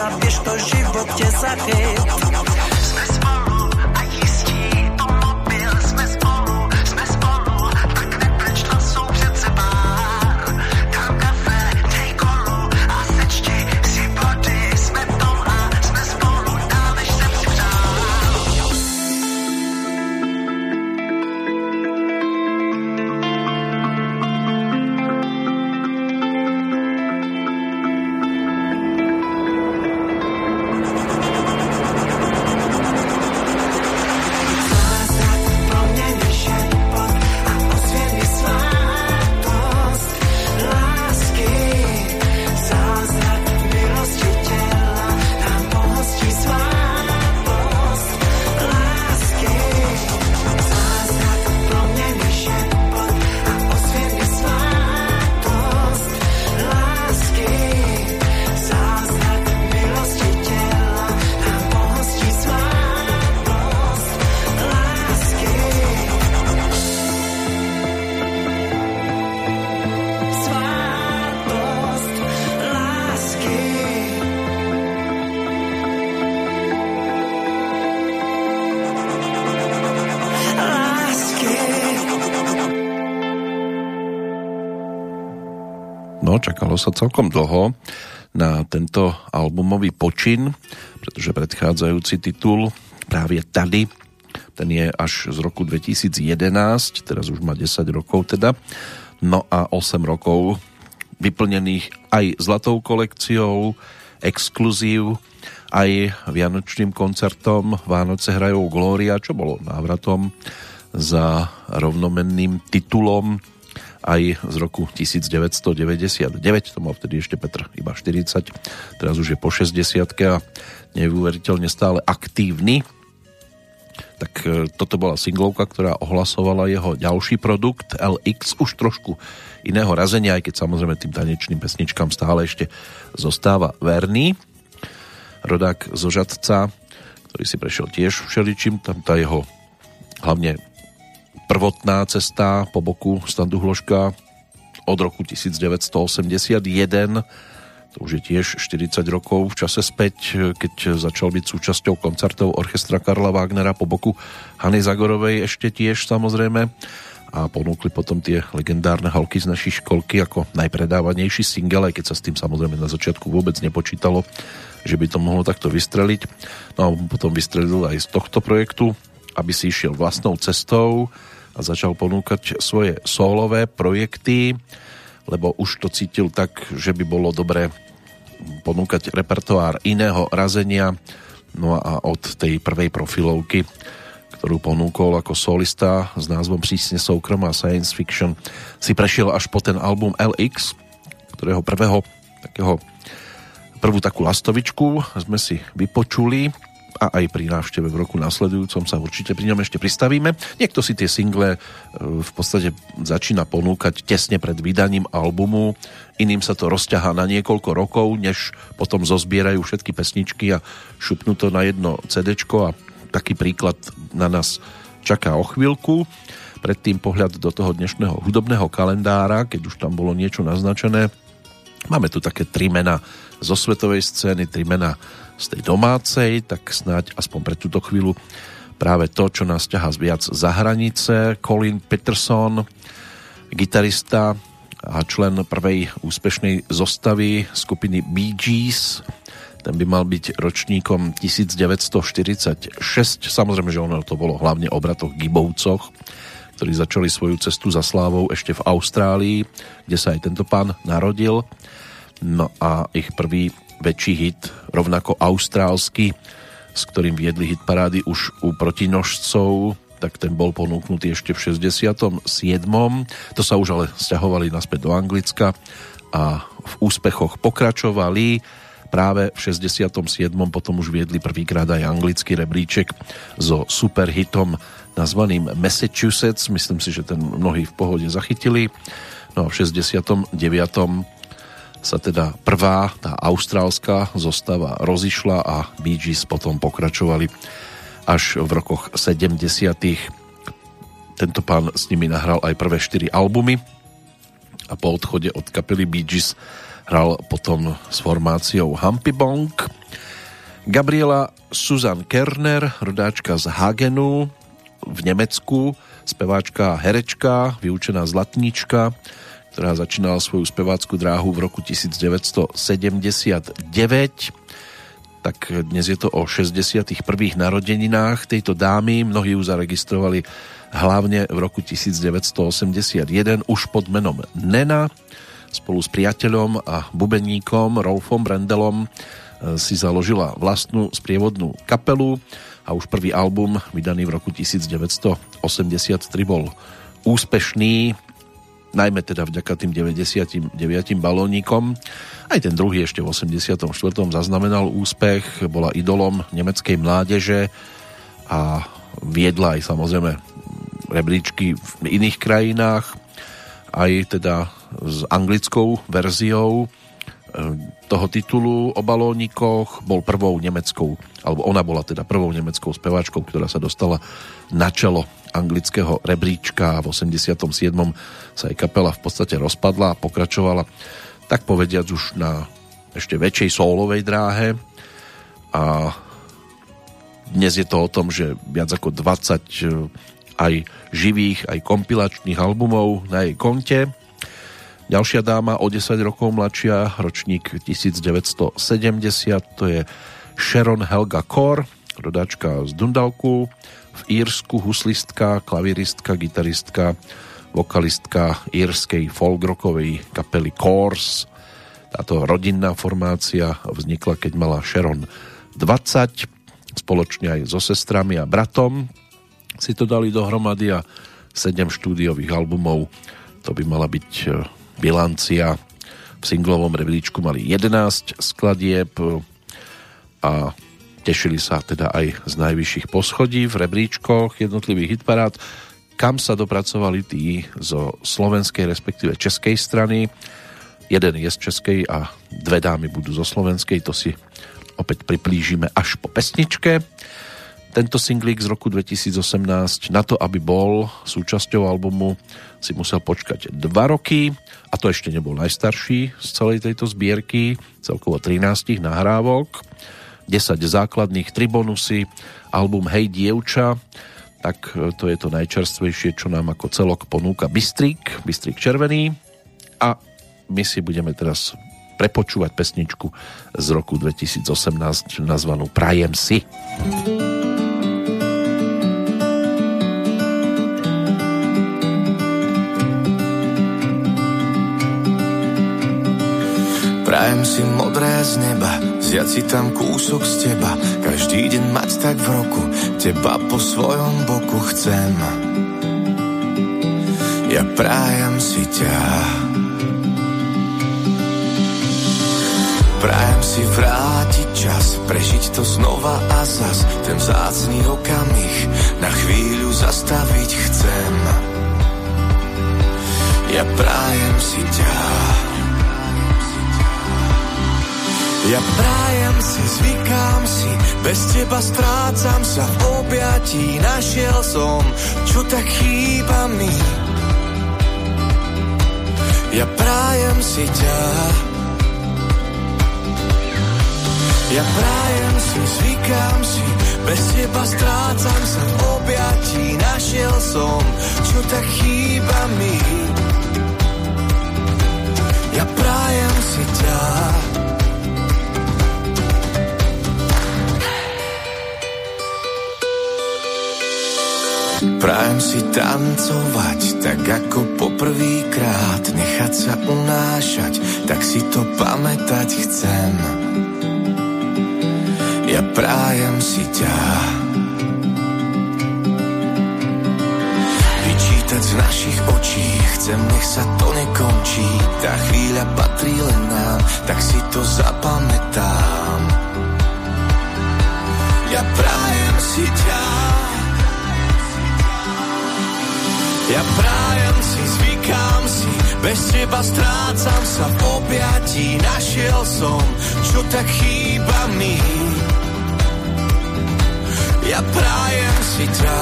a běž to život zachyt. Jsme No, čakalo sa celkom dlho na tento albumový počin, pretože predchádzajúci titul práve tady, ten je až z roku 2011, teraz už má 10 rokov teda, no a 8 rokov vyplnených aj zlatou kolekciou, exkluzív, aj vianočným koncertom Vánoce hrajú Glória, čo bolo návratom za rovnomenným titulom aj z roku 1999, to mal vtedy ešte Petr iba 40, teraz už je po 60 a neuveriteľne stále aktívny. Tak e, toto bola singlovka, ktorá ohlasovala jeho ďalší produkt LX, už trošku iného razenia, aj keď samozrejme tým tanečným pesničkám stále ešte zostáva verný. rodák zo Žadca, ktorý si prešiel tiež všeličím, tam tá jeho hlavne prvotná cesta po boku Standu Hloška od roku 1981 to už je tiež 40 rokov v čase späť, keď začal byť súčasťou koncertov orchestra Karla Wagnera po boku Hany Zagorovej ešte tiež samozrejme. A ponúkli potom tie legendárne halky z našej školky ako najpredávanejší single, aj keď sa s tým samozrejme na začiatku vôbec nepočítalo, že by to mohlo takto vystreliť. No a potom vystrelil aj z tohto projektu, aby si išiel vlastnou cestou a začal ponúkať svoje sólové projekty, lebo už to cítil tak, že by bolo dobré ponúkať repertoár iného razenia. No a od tej prvej profilovky, ktorú ponúkol ako solista s názvom Přísne soukromá science fiction, si prešiel až po ten album LX, ktorého prvého takého prvú takú lastovičku sme si vypočuli a aj pri návšteve v roku nasledujúcom sa určite pri ňom ešte pristavíme. Niekto si tie single e, v podstate začína ponúkať tesne pred vydaním albumu, iným sa to rozťahá na niekoľko rokov, než potom zozbierajú všetky pesničky a šupnú to na jedno CD a taký príklad na nás čaká o chvíľku. Predtým pohľad do toho dnešného hudobného kalendára, keď už tam bolo niečo naznačené. Máme tu také tri mena zo svetovej scény, tri mena z tej domácej, tak snáď aspoň pre túto chvíľu práve to, čo nás ťahá viac za hranice. Colin Peterson, gitarista a člen prvej úspešnej zostavy skupiny Bee Gees. Ten by mal byť ročníkom 1946. Samozrejme, že ono to bolo hlavne o bratoch Gibovcoch, ktorí začali svoju cestu za slávou ešte v Austrálii, kde sa aj tento pán narodil. No a ich prvý väčší hit, rovnako austrálsky, s ktorým viedli hit parády už u protinožcov, tak ten bol ponúknutý ešte v 67. To sa už ale stiahovali naspäť do Anglicka a v úspechoch pokračovali. Práve v 67. potom už viedli prvýkrát aj anglický rebríček so superhitom nazvaným Massachusetts. Myslím si, že ten mnohí v pohode zachytili. No a v 69 sa teda prvá, tá austrálska zostava rozišla a Bee Gees potom pokračovali až v rokoch 70. Tento pán s nimi nahral aj prvé 4 albumy a po odchode od kapely Bee Gees hral potom s formáciou Humpy Bong. Gabriela Susan Kerner, rodáčka z Hagenu v Nemecku, speváčka herečka, vyučená zlatníčka, ktorá začínala svoju spevácku dráhu v roku 1979 tak dnes je to o 61. narodeninách tejto dámy. Mnohí ju zaregistrovali hlavne v roku 1981 už pod menom Nena. Spolu s priateľom a bubeníkom Rolfom Brendelom e, si založila vlastnú sprievodnú kapelu a už prvý album vydaný v roku 1983 bol úspešný najmä teda vďaka tým 99 balónikom. Aj ten druhý ešte v 84. zaznamenal úspech, bola idolom nemeckej mládeže a viedla aj samozrejme rebríčky v iných krajinách, aj teda s anglickou verziou toho titulu o balónikoch bol prvou nemeckou, alebo ona bola teda prvou nemeckou speváčkou, ktorá sa dostala na čelo anglického rebríčka v 87. sa aj kapela v podstate rozpadla a pokračovala tak povediac už na ešte väčšej soulovej dráhe a dnes je to o tom, že viac ako 20 e, aj živých, aj kompilačných albumov na jej konte. Ďalšia dáma o 10 rokov mladšia, ročník 1970, to je Sharon Helga Kor, rodáčka z Dundalku, v Írsku huslistka, klaviristka, gitaristka, vokalistka írskej folkrockovej kapely Kors. Táto rodinná formácia vznikla, keď mala Sharon 20, spoločne aj so sestrami a bratom si to dali dohromady a 7 štúdiových albumov. To by mala byť e, bilancia. V singlovom rebríčku mali 11 skladieb a Tešili sa teda aj z najvyšších poschodí v rebríčkoch jednotlivých hitparád, kam sa dopracovali tí zo slovenskej, respektíve českej strany. Jeden je z českej a dve dámy budú zo slovenskej, to si opäť priplížime až po pesničke. Tento singlík z roku 2018 na to, aby bol súčasťou albumu, si musel počkať 2 roky a to ešte nebol najstarší z celej tejto zbierky, celkovo 13 nahrávok, 10 základných, 3 bonusy, album Hej dievča, tak e, to je to najčerstvejšie, čo nám ako celok ponúka Bystrik, Bystrik červený a my si budeme teraz prepočúvať pesničku z roku 2018 nazvanú Prajem si. Prajem si modré z neba, zjať si tam kúsok z teba, každý deň mať tak v roku, teba po svojom boku chcem. Ja prajem si ťa. Prajem si vrátiť čas, prežiť to znova a zas, ten vzácný okamih, na chvíľu zastaviť chcem. Ja prajem si ťa. Ja prajem si, zvykám si, bez teba strácam sa v objatí, našiel som, čo tak chýba mi. Ja prajem si ťa. Ja prajem si, zvykám si, bez teba strácam sa v objatí, našiel som, čo tak chýba mi. Ja prajem si ťa. Prajem si tancovať, tak ako poprvýkrát, nechať sa unášať, tak si to pamätať chcem. Ja prajem si ťa. Vyčítať z našich očí, chcem, nech sa to nekončí, tá chvíľa patrí len nám, tak si to zapamätám. Ja prajem si ťa. Ja prajem si, zvykám si, bez teba strácam sa v objatí, našiel som, čo tak chýba mi. Ja prajem si ťa.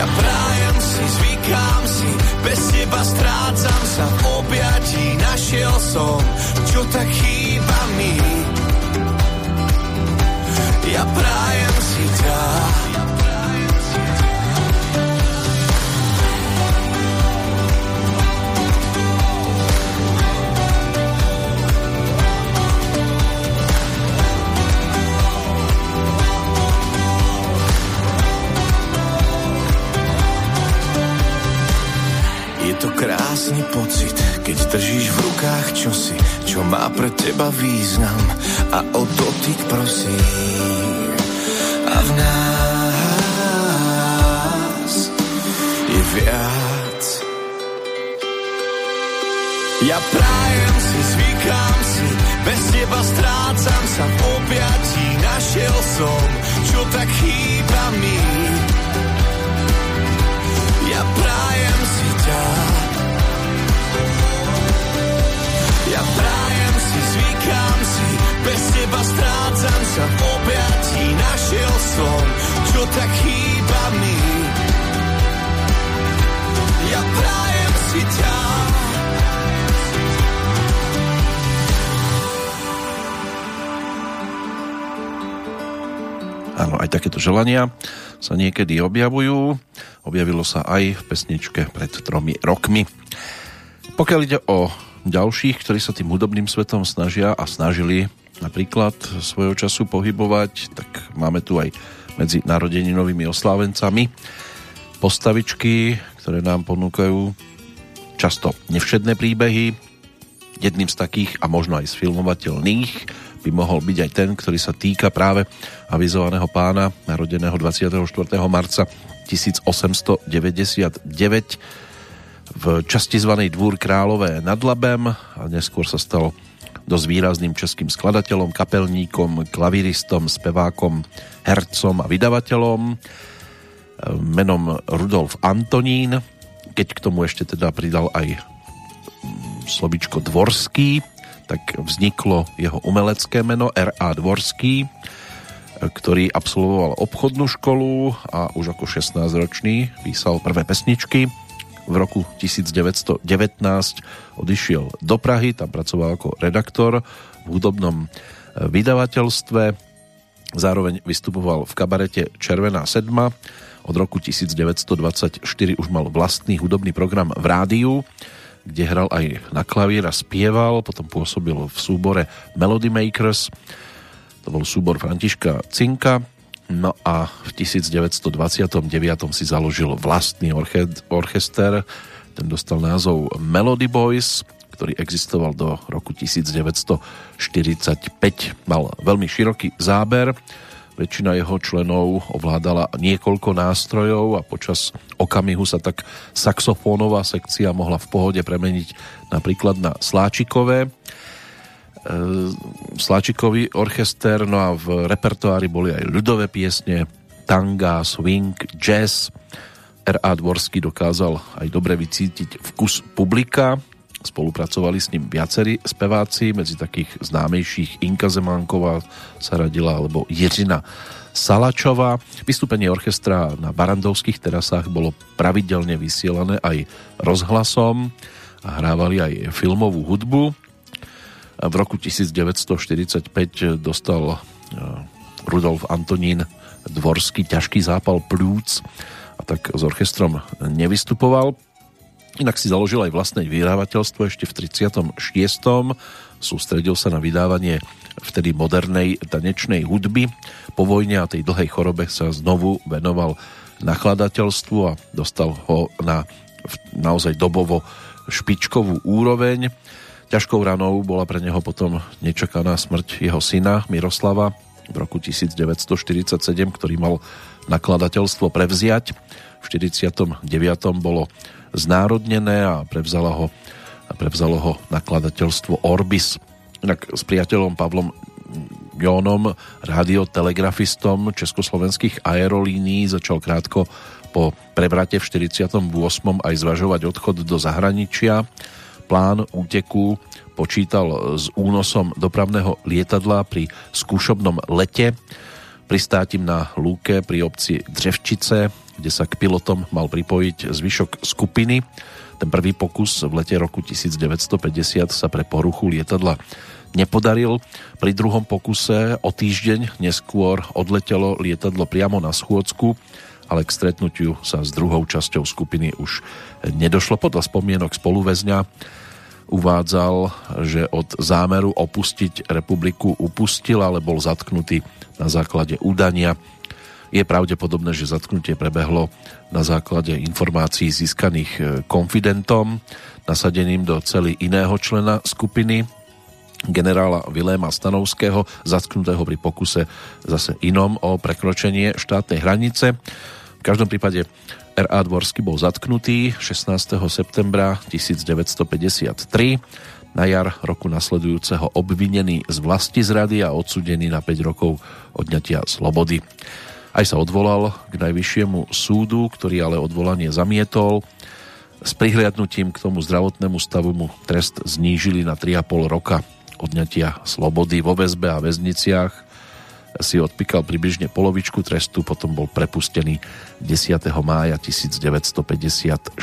Ja prajem si, zvykám si, bez teba strácam sa v objatí, našiel som, čo tak chýba mi. Ja prajem si ťa. To krásny pocit, keď držíš v rukách čosi, čo má pre teba význam a o dotyk prosím. A v nás je viac. Ja prajem si, zvykám si, bez teba strácam sa v objatí, našiel som, čo tak chýba mi. Ja prajem si ťa. Ja prajem si, zvykám si, bez teba strácam sa v objatí, našiel som, čo tak chýba mi. Ja prajem si ťa. Áno, aj takéto želania sa niekedy objavujú. Objavilo sa aj v pesničke pred tromi rokmi. Pokiaľ ide o ďalších, ktorí sa tým hudobným svetom snažia a snažili napríklad svojho času pohybovať, tak máme tu aj medzi narodeninovými oslávencami postavičky, ktoré nám ponúkajú často nevšedné príbehy. Jedným z takých a možno aj z filmovateľných by mohol byť aj ten, ktorý sa týka práve avizovaného pána, narodeného 24. marca 1899 v časti zvanej Dvúr Králové nad Labem a neskôr sa stal dosť výrazným českým skladateľom, kapelníkom, klavíristom, spevákom, hercom a vydavateľom menom Rudolf Antonín, keď k tomu ešte teda pridal aj slovičko dvorský, tak vzniklo jeho umelecké meno R.A. Dvorský, ktorý absolvoval obchodnú školu a už ako 16-ročný písal prvé pesničky. V roku 1919 odišiel do Prahy, tam pracoval ako redaktor v hudobnom vydavateľstve. Zároveň vystupoval v kabarete Červená sedma. Od roku 1924 už mal vlastný hudobný program v rádiu kde hral aj na klavír a spieval, potom pôsobil v súbore Melody Makers, to bol súbor Františka Cinka, no a v 1929 si založil vlastný orchester, ten dostal názov Melody Boys, ktorý existoval do roku 1945. Mal veľmi široký záber, Väčšina jeho členov ovládala niekoľko nástrojov a počas okamihu sa tak saxofónová sekcia mohla v pohode premeniť napríklad na sláčikové. E, sláčikový orchester, no a v repertoári boli aj ľudové piesne, tanga, swing, jazz. R.A. Dvorský dokázal aj dobre vycítiť vkus publika, Spolupracovali s ním viacerí speváci, medzi takých známejších Inka Zemánková sa radila, alebo Jiřina Salačová. Vystúpenie orchestra na Barandovských terasách bolo pravidelne vysielané aj rozhlasom a hrávali aj filmovú hudbu. V roku 1945 dostal e, Rudolf Antonín Dvorský ťažký zápal plúc a tak s orchestrom nevystupoval. Inak si založil aj vlastné vydávateľstvo ešte v 36. Sústredil sa na vydávanie vtedy modernej tanečnej hudby. Po vojne a tej dlhej chorobe sa znovu venoval nakladateľstvu a dostal ho na naozaj dobovo špičkovú úroveň. Ťažkou ranou bola pre neho potom nečakaná smrť jeho syna Miroslava v roku 1947, ktorý mal nakladateľstvo prevziať. V 49. bolo znárodnené a prevzala ho, prevzalo ho nakladateľstvo Orbis. Inak s priateľom Pavlom Jónom, radiotelegrafistom československých aerolínií, začal krátko po prevrate v 48. aj zvažovať odchod do zahraničia. Plán úteku počítal s únosom dopravného lietadla pri skúšobnom lete pristátím na lúke pri obci Dřevčice kde sa k pilotom mal pripojiť zvyšok skupiny. Ten prvý pokus v lete roku 1950 sa pre poruchu lietadla nepodaril. Pri druhom pokuse o týždeň neskôr odletelo lietadlo priamo na schôdzku, ale k stretnutiu sa s druhou časťou skupiny už nedošlo. Podľa spomienok spoluväzňa uvádzal, že od zámeru opustiť republiku upustil, ale bol zatknutý na základe údania je pravdepodobné, že zatknutie prebehlo na základe informácií získaných e, konfidentom, nasadeným do celý iného člena skupiny, generála Viléma Stanovského, zatknutého pri pokuse zase inom o prekročenie štátnej hranice. V každom prípade R.A. Dvorský bol zatknutý 16. septembra 1953 na jar roku nasledujúceho obvinený z vlasti zrady a odsudený na 5 rokov odňatia slobody. Aj sa odvolal k najvyššiemu súdu, ktorý ale odvolanie zamietol. S prihliadnutím k tomu zdravotnému stavu mu trest znížili na 3,5 roka odňatia slobody vo väzbe a väzniciach. Si odpíkal približne polovičku trestu, potom bol prepustený 10. mája 1956.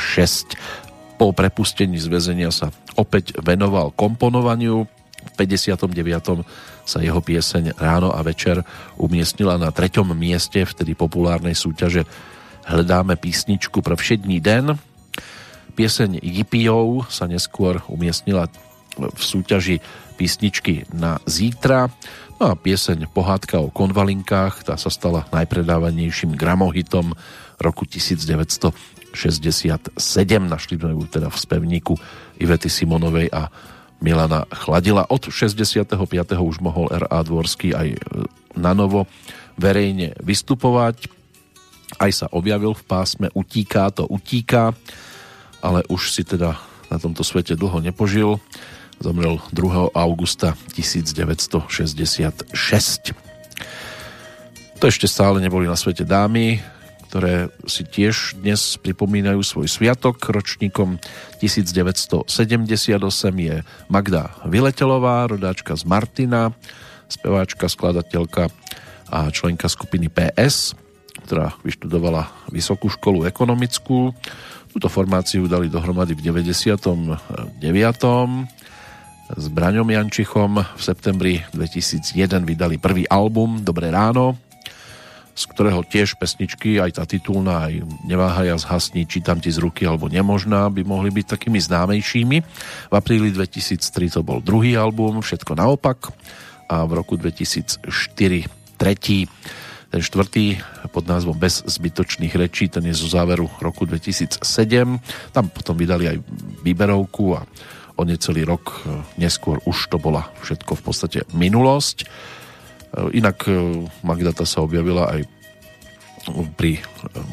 Po prepustení z väzenia sa opäť venoval komponovaniu. V 59 sa jeho pieseň Ráno a večer umiestnila na treťom mieste vtedy populárnej súťaže Hledáme písničku pro všední den. Pieseň Jipijov sa neskôr umiestnila v súťaži písničky na zítra. No a pieseň Pohádka o konvalinkách, tá sa stala najpredávanejším gramohitom roku 1967. Našli sme ju teda v spevníku Ivety Simonovej a Milana Chladila. Od 65. už mohol R.A. Dvorský aj e, na novo verejne vystupovať. Aj sa objavil v pásme Utíká to utíká, ale už si teda na tomto svete dlho nepožil. Zomrel 2. augusta 1966. To ešte stále neboli na svete dámy, ktoré si tiež dnes pripomínajú svoj sviatok. Ročníkom 1978 je Magda Vyletelová, rodáčka z Martina, speváčka, skladateľka a členka skupiny PS, ktorá vyštudovala Vysokú školu ekonomickú. Túto formáciu dali dohromady v 99. S Braňom Jančichom v septembri 2001 vydali prvý album Dobré ráno, z ktorého tiež pesničky, aj tá titulná, aj Neváhaj a zhasni, čítam ti z ruky alebo nemožná, by mohli byť takými známejšími. V apríli 2003 to bol druhý album, Všetko naopak a v roku 2004 tretí. Ten štvrtý pod názvom Bez zbytočných rečí, ten je zo záveru roku 2007. Tam potom vydali aj výberovku a o necelý rok neskôr už to bola všetko v podstate minulosť. Inak e, Magdata sa objavila aj pri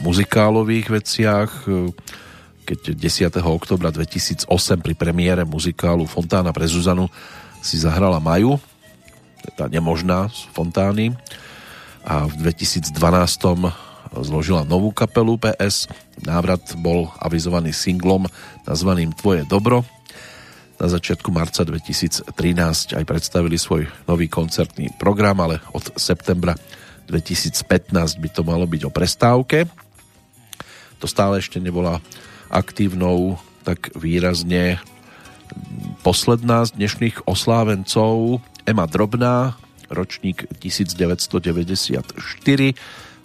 muzikálových veciach, e, keď 10. oktobra 2008 pri premiére muzikálu Fontána pre Zuzanu si zahrala Maju, tá nemožná z Fontány a v 2012 zložila novú kapelu PS. Návrat bol avizovaný singlom nazvaným Tvoje dobro, na začiatku marca 2013 aj predstavili svoj nový koncertný program, ale od septembra 2015 by to malo byť o prestávke. To stále ešte nebola aktívnou tak výrazne posledná z dnešných oslávencov Ema Drobná, ročník 1994,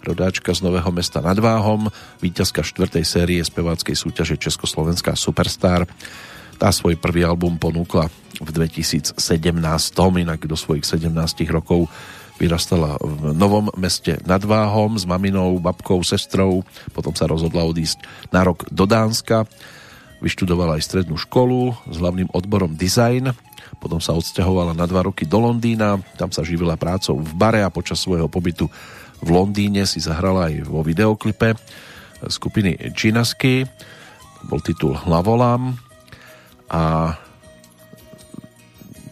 rodáčka z Nového mesta nad Váhom, víťazka štvrtej série speváckej súťaže Československá Superstar tá svoj prvý album ponúkla v 2017, inak do svojich 17 rokov vyrastala v novom meste nad Váhom s maminou, babkou, sestrou, potom sa rozhodla odísť na rok do Dánska, vyštudovala aj strednú školu s hlavným odborom design, potom sa odsťahovala na dva roky do Londýna, tam sa živila prácou v bare a počas svojho pobytu v Londýne si zahrala aj vo videoklipe skupiny Činasky, bol titul Hlavolám, a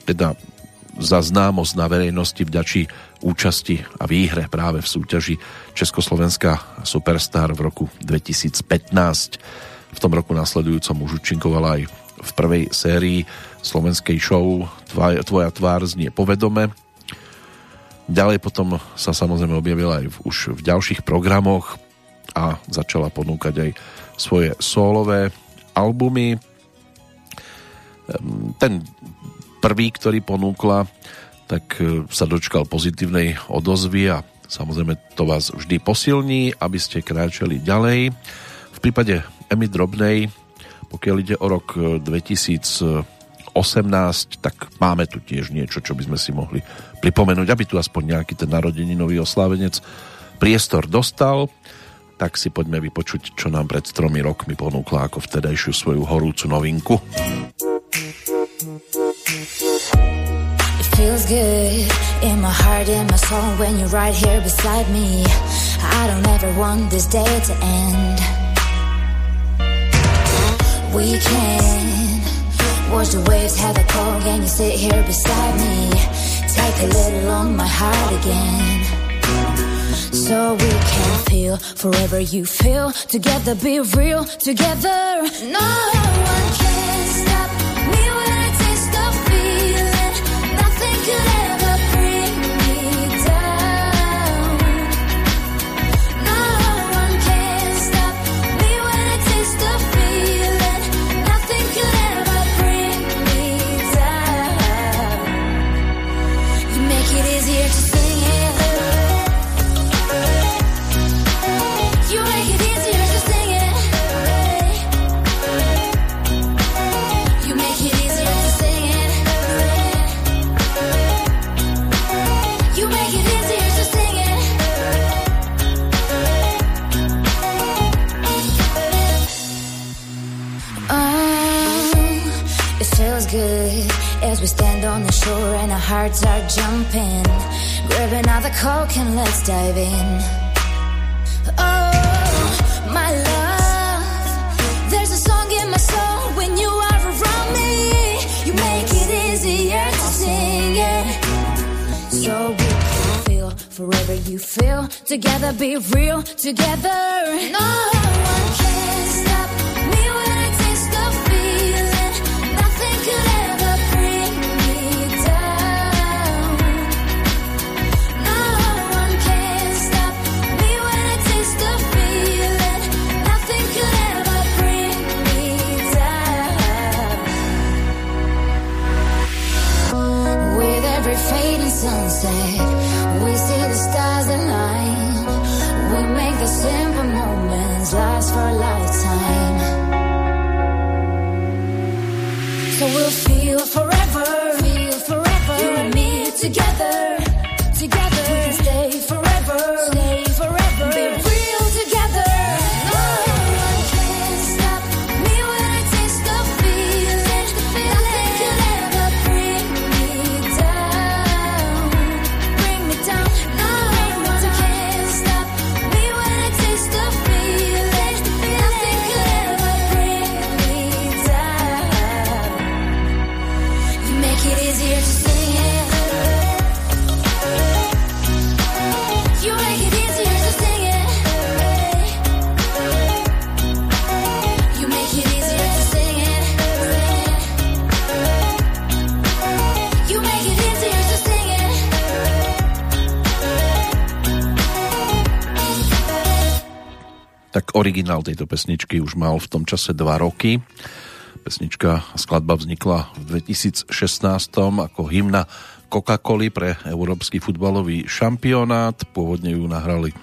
teda za známosť na verejnosti vďačí účasti a výhre práve v súťaži Československá Superstar v roku 2015. V tom roku následujúcom už účinkovala aj v prvej sérii slovenskej show Tvoja tvár znie povedome. Ďalej potom sa samozrejme objavila aj v, už v ďalších programoch a začala ponúkať aj svoje sólové albumy ten prvý, ktorý ponúkla, tak e, sa dočkal pozitívnej odozvy a samozrejme to vás vždy posilní, aby ste kráčali ďalej. V prípade Emy Drobnej, pokiaľ ide o rok 2018, e, tak máme tu tiež niečo, čo by sme si mohli pripomenúť, aby tu aspoň nejaký ten narodeninový oslávenec priestor dostal tak si poďme vypočuť, čo nám pred tromi rokmi ponúkla ako vtedajšiu svoju horúcu novinku. Feels good in my heart and my soul when you're right here beside me. I don't ever want this day to end. We can watch the waves have a cold and you sit here beside me. Take a little on my heart again. So we can feel forever you feel together be real together no one can and our hearts are jumping. Grabbing out the coke and let's dive in. Oh, my love, there's a song in my soul when you are around me. You make it easier to sing it. So we can feel forever you feel. Together, be real together. No sunset, Originál tejto pesničky už mal v tom čase 2 roky. Pesnička a skladba vznikla v 2016 ako hymna Coca-Coli pre Európsky futbalový šampionát. Pôvodne ju nahrali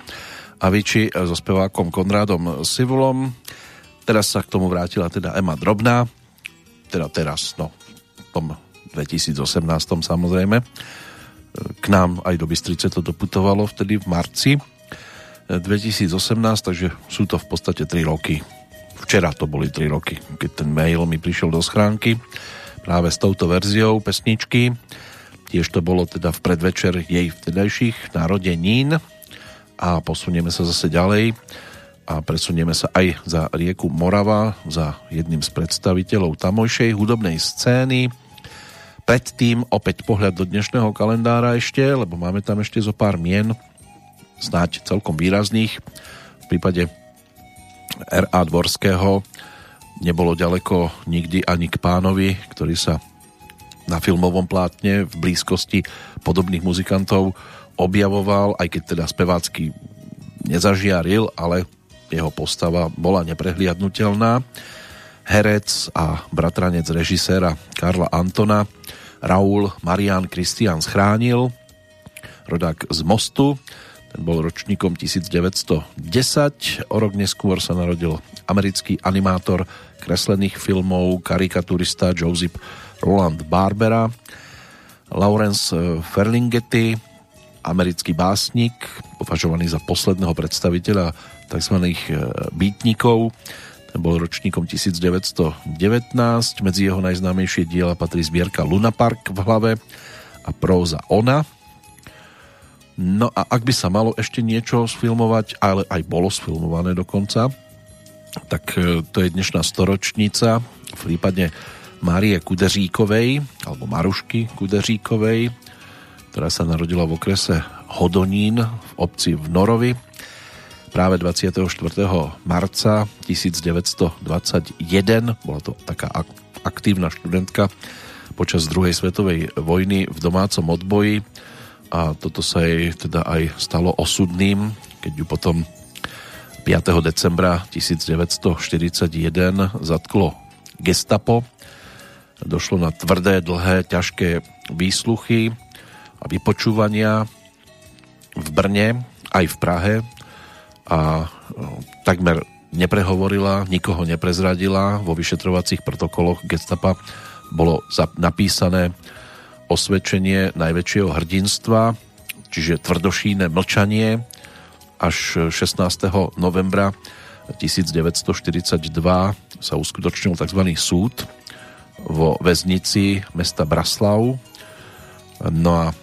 Avicii so spevákom Konrádom Sivulom. Teraz sa k tomu vrátila teda Ema Drobná. Teda teraz, no, v tom 2018 samozrejme. K nám aj do Bystrice to doputovalo vtedy v marci 2018, takže sú to v podstate 3 roky. Včera to boli 3 roky, keď ten mail mi prišiel do schránky práve s touto verziou pesničky. Tiež to bolo teda v predvečer jej vtedajších narodenín a posunieme sa zase ďalej a presunieme sa aj za rieku Morava, za jedným z predstaviteľov tamojšej hudobnej scény. Predtým opäť pohľad do dnešného kalendára ešte, lebo máme tam ešte zo pár mien, snáď celkom výrazných. V prípade R.A. Dvorského nebolo ďaleko nikdy ani k pánovi, ktorý sa na filmovom plátne v blízkosti podobných muzikantov objavoval, aj keď teda spevácky nezažiaril, ale jeho postava bola neprehliadnutelná. Herec a bratranec režiséra Karla Antona Raúl Marian Kristián schránil, rodák z Mostu, ten bol ročníkom 1910. O rok neskôr sa narodil americký animátor kreslených filmov, karikaturista Joseph Roland Barbera, Lawrence Ferlinghetti, americký básnik, považovaný za posledného predstaviteľa tzv. býtnikov. Ten bol ročníkom 1919. Medzi jeho najznámejšie diela patrí zbierka Luna Park v hlave a próza Ona, No a ak by sa malo ešte niečo sfilmovať, ale aj bolo sfilmované dokonca, tak e, to je dnešná storočnica v prípade Márie Kudeříkovej, alebo Marušky Kudeříkovej, ktorá sa narodila v okrese Hodonín v obci v Norovi práve 24. marca 1921. Bola to taká aktívna študentka počas druhej svetovej vojny v domácom odboji a toto sa jej teda aj stalo osudným, keď ju potom 5. decembra 1941 zatklo gestapo. Došlo na tvrdé, dlhé, ťažké výsluchy a vypočúvania v Brne, aj v Prahe a no, takmer neprehovorila, nikoho neprezradila. Vo vyšetrovacích protokoloch gestapa bolo napísané osvedčenie najväčšieho hrdinstva, čiže tvrdošíne mlčanie až 16. novembra 1942 sa uskutočnil tzv. súd vo väznici mesta Braslav. No a e,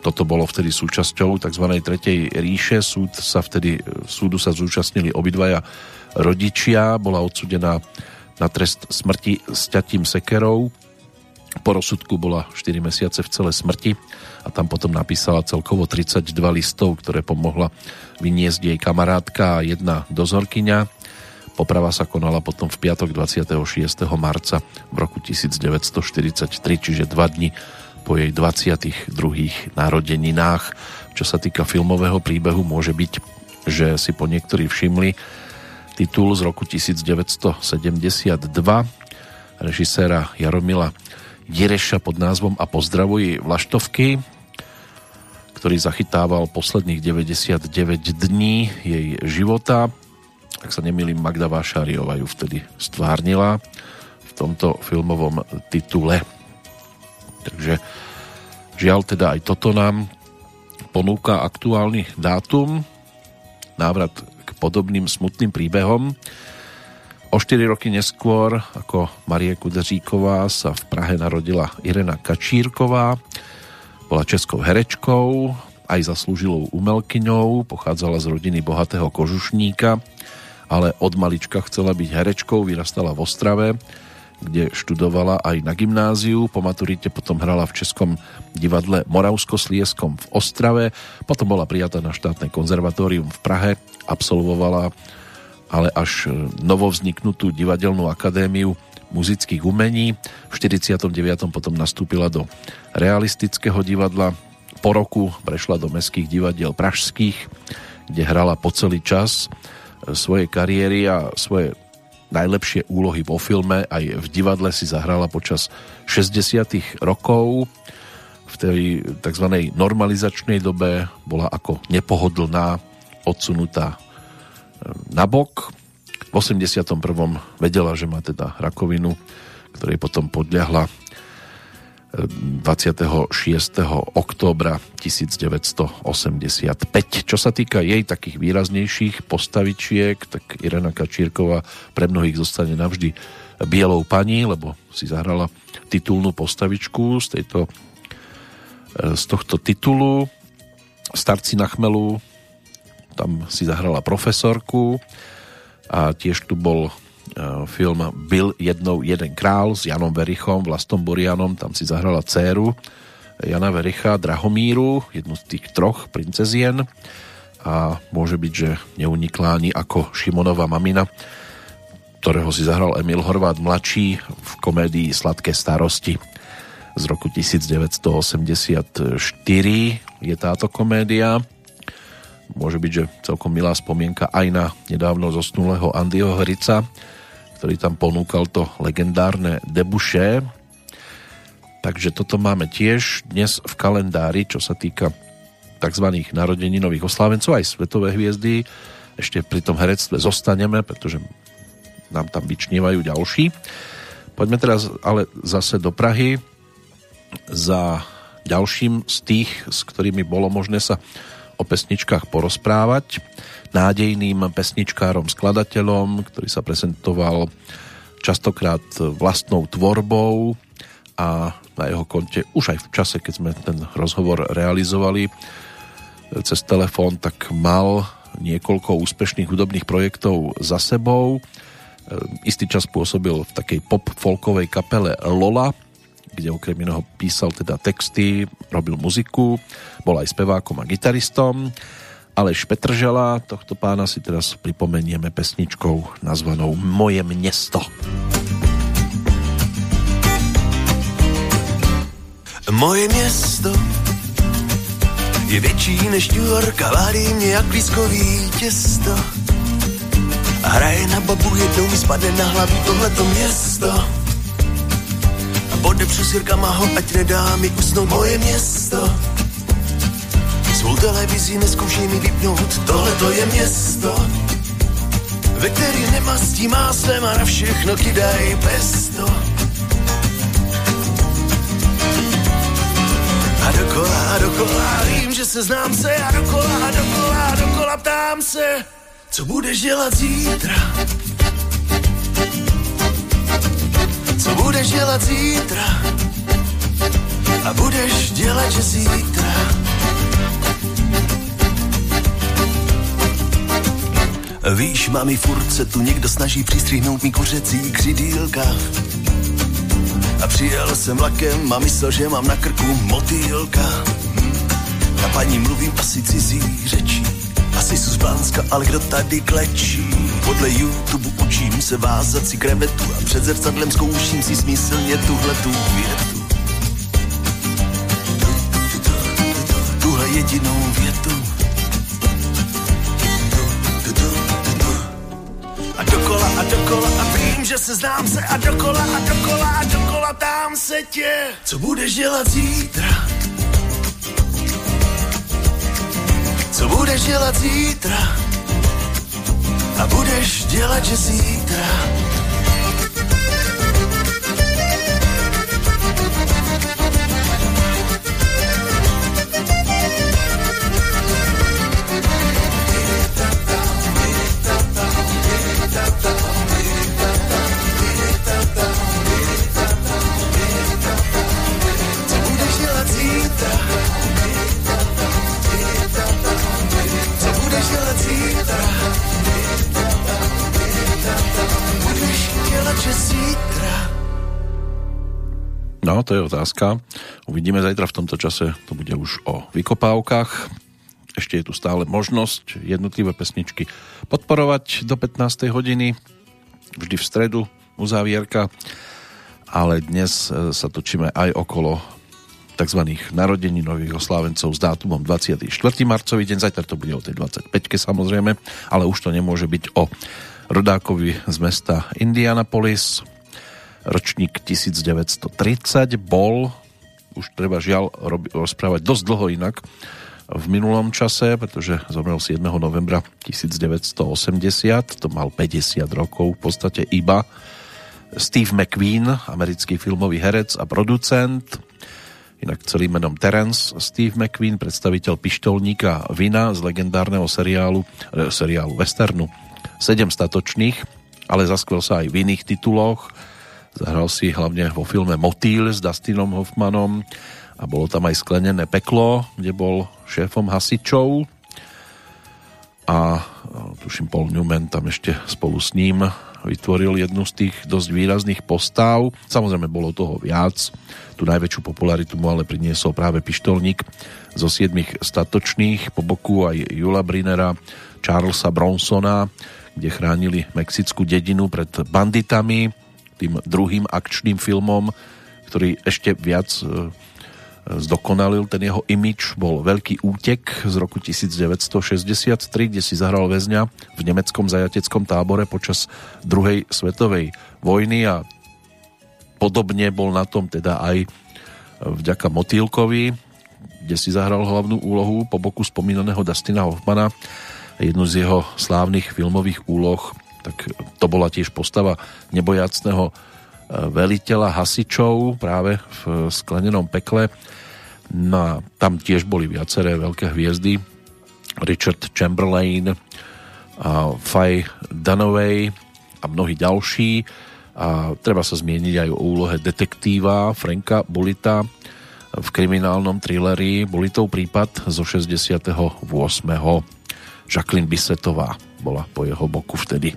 toto bolo vtedy súčasťou tzv. Tretej ríše. Súd sa vtedy, súdu sa zúčastnili obidvaja rodičia. Bola odsudená na trest smrti s ťatím sekerov Po rozsudku bola 4 mesiace v celé smrti a tam potom napísala celkovo 32 listov, ktoré pomohla vyniesť jej kamarátka a jedna dozorkyňa. Poprava sa konala potom v piatok 26. marca v roku 1943, čiže dva dni po jej 22. narodeninách. Čo sa týka filmového príbehu, môže byť, že si po niektorí všimli titul z roku 1972 režiséra Jaromila Jereša pod názvom A pozdravuj Vlaštovky, ktorý zachytával posledných 99 dní jej života. Ak sa nemýlim, Magda Vášáriová ju vtedy stvárnila v tomto filmovom titule. Takže žiaľ teda aj toto nám ponúka aktuálny dátum, návrat k podobným smutným príbehom. O 4 roky neskôr, ako Marie Kudeříková, sa v Prahe narodila Irena Kačírková, bola českou herečkou, aj zaslúžilou umelkyňou, pochádzala z rodiny bohatého kožušníka, ale od malička chcela byť herečkou, vyrastala v Ostrave, kde študovala aj na gymnáziu. Po maturite potom hrala v Českom divadle Moravsko-Slieskom v Ostrave, potom bola prijatá na štátne konzervatórium v Prahe, absolvovala ale až novovzniknutú divadelnú akadémiu muzických umení. V 49. potom nastúpila do realistického divadla. Po roku prešla do mestských divadiel pražských, kde hrala po celý čas e, svojej kariéry a svoje najlepšie úlohy vo filme aj v divadle si zahrala počas 60. rokov. V tej tzv. normalizačnej dobe bola ako nepohodlná, odsunutá e, na bok v 81. vedela, že má teda rakovinu, ktorej potom podľahla 26. Eh, októbra 1985. Čo sa týka jej takých výraznejších postavičiek, tak Irena Kačírková pre mnohých zostane navždy bielou pani, lebo si zahrala titulnú postavičku z, tejto, eh, z tohto titulu. Starci na chmelu, tam si zahrala profesorku, a tiež tu bol e, film Byl jednou jeden král s Janom Verichom, Vlastom Borianom, tam si zahrala dceru Jana Vericha, Drahomíru, jednu z tých troch princezien. A môže byť, že neunikla ani ako Šimonova mamina, ktorého si zahral Emil Horvát mladší v komédii Sladké starosti z roku 1984 je táto komédia môže byť, že celkom milá spomienka aj na nedávno zosnulého Andyho Hrica, ktorý tam ponúkal to legendárne debuše. Takže toto máme tiež dnes v kalendári, čo sa týka tzv. narodeninových oslávencov, aj svetové hviezdy. Ešte pri tom herectve zostaneme, pretože nám tam vyčnievajú ďalší. Poďme teraz ale zase do Prahy za ďalším z tých, s ktorými bolo možné sa o pesničkách porozprávať. Nádejným pesničkárom, skladateľom, ktorý sa prezentoval častokrát vlastnou tvorbou a na jeho konte už aj v čase, keď sme ten rozhovor realizovali cez telefón, tak mal niekoľko úspešných hudobných projektov za sebou. Istý čas pôsobil v takej pop-folkovej kapele Lola, kde okrem iného písal teda texty, robil muziku, bol aj spevákom a gitaristom. Aleš Petržela, tohto pána si teraz pripomenieme pesničkou nazvanou Moje město. Moje město je větší než New York a várí mě jak blízkový těsto. Hraje na babu, jednou mi spadne na hlavu tohleto město Podepřu s Jirkama ho, ať nedá mi usnout moje město. Svou televizi neskoušej mi vypnout, tohle to je město, ve který nemastí máslem a na všechno kydaj pesto. A dokola, a dokola, vím, že se znám se, a dokola, a dokola, a dokola ptám se, co budeš dělat zítra? Co budeš dělat zítra a budeš dělat, že zítra Víš, mami, furt se tu někdo snaží přistřihnout mi kuřecí křidílka. A přijel jsem vlakem a myslel, že mám na krku motýlka. A paní mluvím asi cizí řečí. Asi z Blánska, ale kdo tady klečí? Podle YouTube učím se vázat si krevetu a před zrcadlem zkouším si smyslně tuhle tu větu. Tuhle jedinou větu. A dokola a dokola a vím, že se znám se a dokola a dokola a dokola tam se tě. Co budeš dělat zítra? Co budeš dělat zítra? A budeš dělat, že zítra No, to je otázka. Uvidíme zajtra v tomto čase, to bude už o vykopávkach. Ešte je tu stále možnosť jednotlivé pesničky podporovať do 15. hodiny, vždy v stredu uzávierka, ale dnes e, sa točíme aj okolo tzv. narodení nových oslávencov s dátumom 24. marcový deň, zajtra to bude o tej 25 samozrejme, ale už to nemôže byť o rodákovi z mesta Indianapolis, ročník 1930 bol, už treba žiaľ robi, rozprávať dosť dlho inak, v minulom čase, pretože zomrel 7. novembra 1980, to mal 50 rokov v podstate iba. Steve McQueen, americký filmový herec a producent, inak celým menom Terence Steve McQueen, predstaviteľ pištolníka Vina z legendárneho seriálu, eh, seriálu westernu Sedem statočných, ale zaskvel sa aj v iných tituloch. Zahral si hlavne vo filme Motýl s Dustinom Hoffmanom a bolo tam aj Sklenené peklo, kde bol šéfom hasičov a tuším Paul Newman tam ešte spolu s ním vytvoril jednu z tých dosť výrazných postáv. Samozrejme bolo toho viac. Tu najväčšiu popularitu mu ale priniesol práve pištolník zo siedmých statočných, po boku aj Jula Brinera, Charlesa Bronsona, kde chránili mexickú dedinu pred banditami, tým druhým akčným filmom, ktorý ešte viac e, zdokonalil ten jeho imič, bol Veľký útek z roku 1963, kde si zahral väzňa v nemeckom zajateckom tábore počas druhej svetovej vojny a podobne bol na tom teda aj vďaka Motýlkovi, kde si zahral hlavnú úlohu po boku spomínaného Dustina Hoffmana. Jednu z jeho slávnych filmových úloh, tak to bola tiež postava nebojacného e, veliteľa hasičov práve v sklenenom pekle. No tam tiež boli viaceré veľké hviezdy. Richard Chamberlain, a Fay Dunaway a mnohí ďalší. A treba sa zmieniť aj o úlohe detektíva Franka Bulita v kriminálnom thrilleri Bulitov prípad zo 68. Jacqueline Bissetová bola po jeho boku vtedy.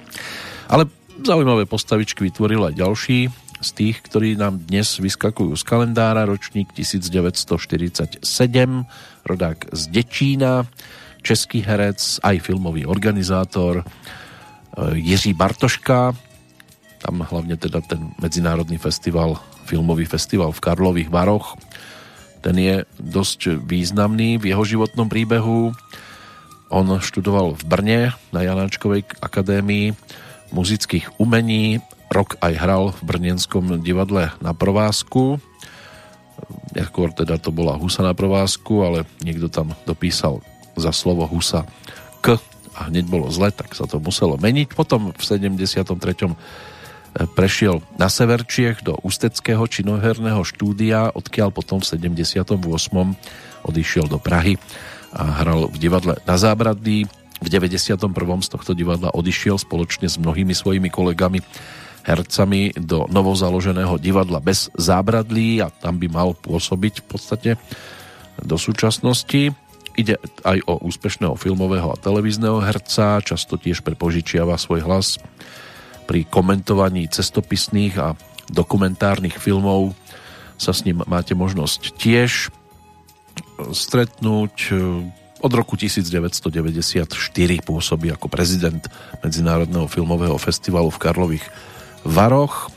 Ale zaujímavé postavičky vytvoril aj ďalší z tých, ktorí nám dnes vyskakujú z kalendára, ročník 1947, rodák z Dečína, český herec, aj filmový organizátor e, Jiří Bartoška, tam hlavne teda ten medzinárodný festival, filmový festival v Karlových Varoch, ten je dosť významný v jeho životnom príbehu. On študoval v Brne na Janáčkovej akadémii muzických umení, rok aj hral v Brnenskom divadle na provázku. Skôr teda to bola Husa na provázku, ale niekto tam dopísal za slovo Husa K a hneď bolo zle, tak sa to muselo meniť. Potom v 73. prešiel na sever Čiech do Ústeckého činoherného štúdia, odkiaľ potom v 78. odišiel do Prahy a hral v divadle na Zábradlí. V 91. z tohto divadla odišiel spoločne s mnohými svojimi kolegami hercami do novozaloženého divadla bez zábradlí a tam by mal pôsobiť v podstate do súčasnosti. Ide aj o úspešného filmového a televízneho herca, často tiež prepožičiava svoj hlas pri komentovaní cestopisných a dokumentárnych filmov sa s ním máte možnosť tiež stretnúť. Od roku 1994 pôsobí ako prezident Medzinárodného filmového festivalu v Karlových Varoch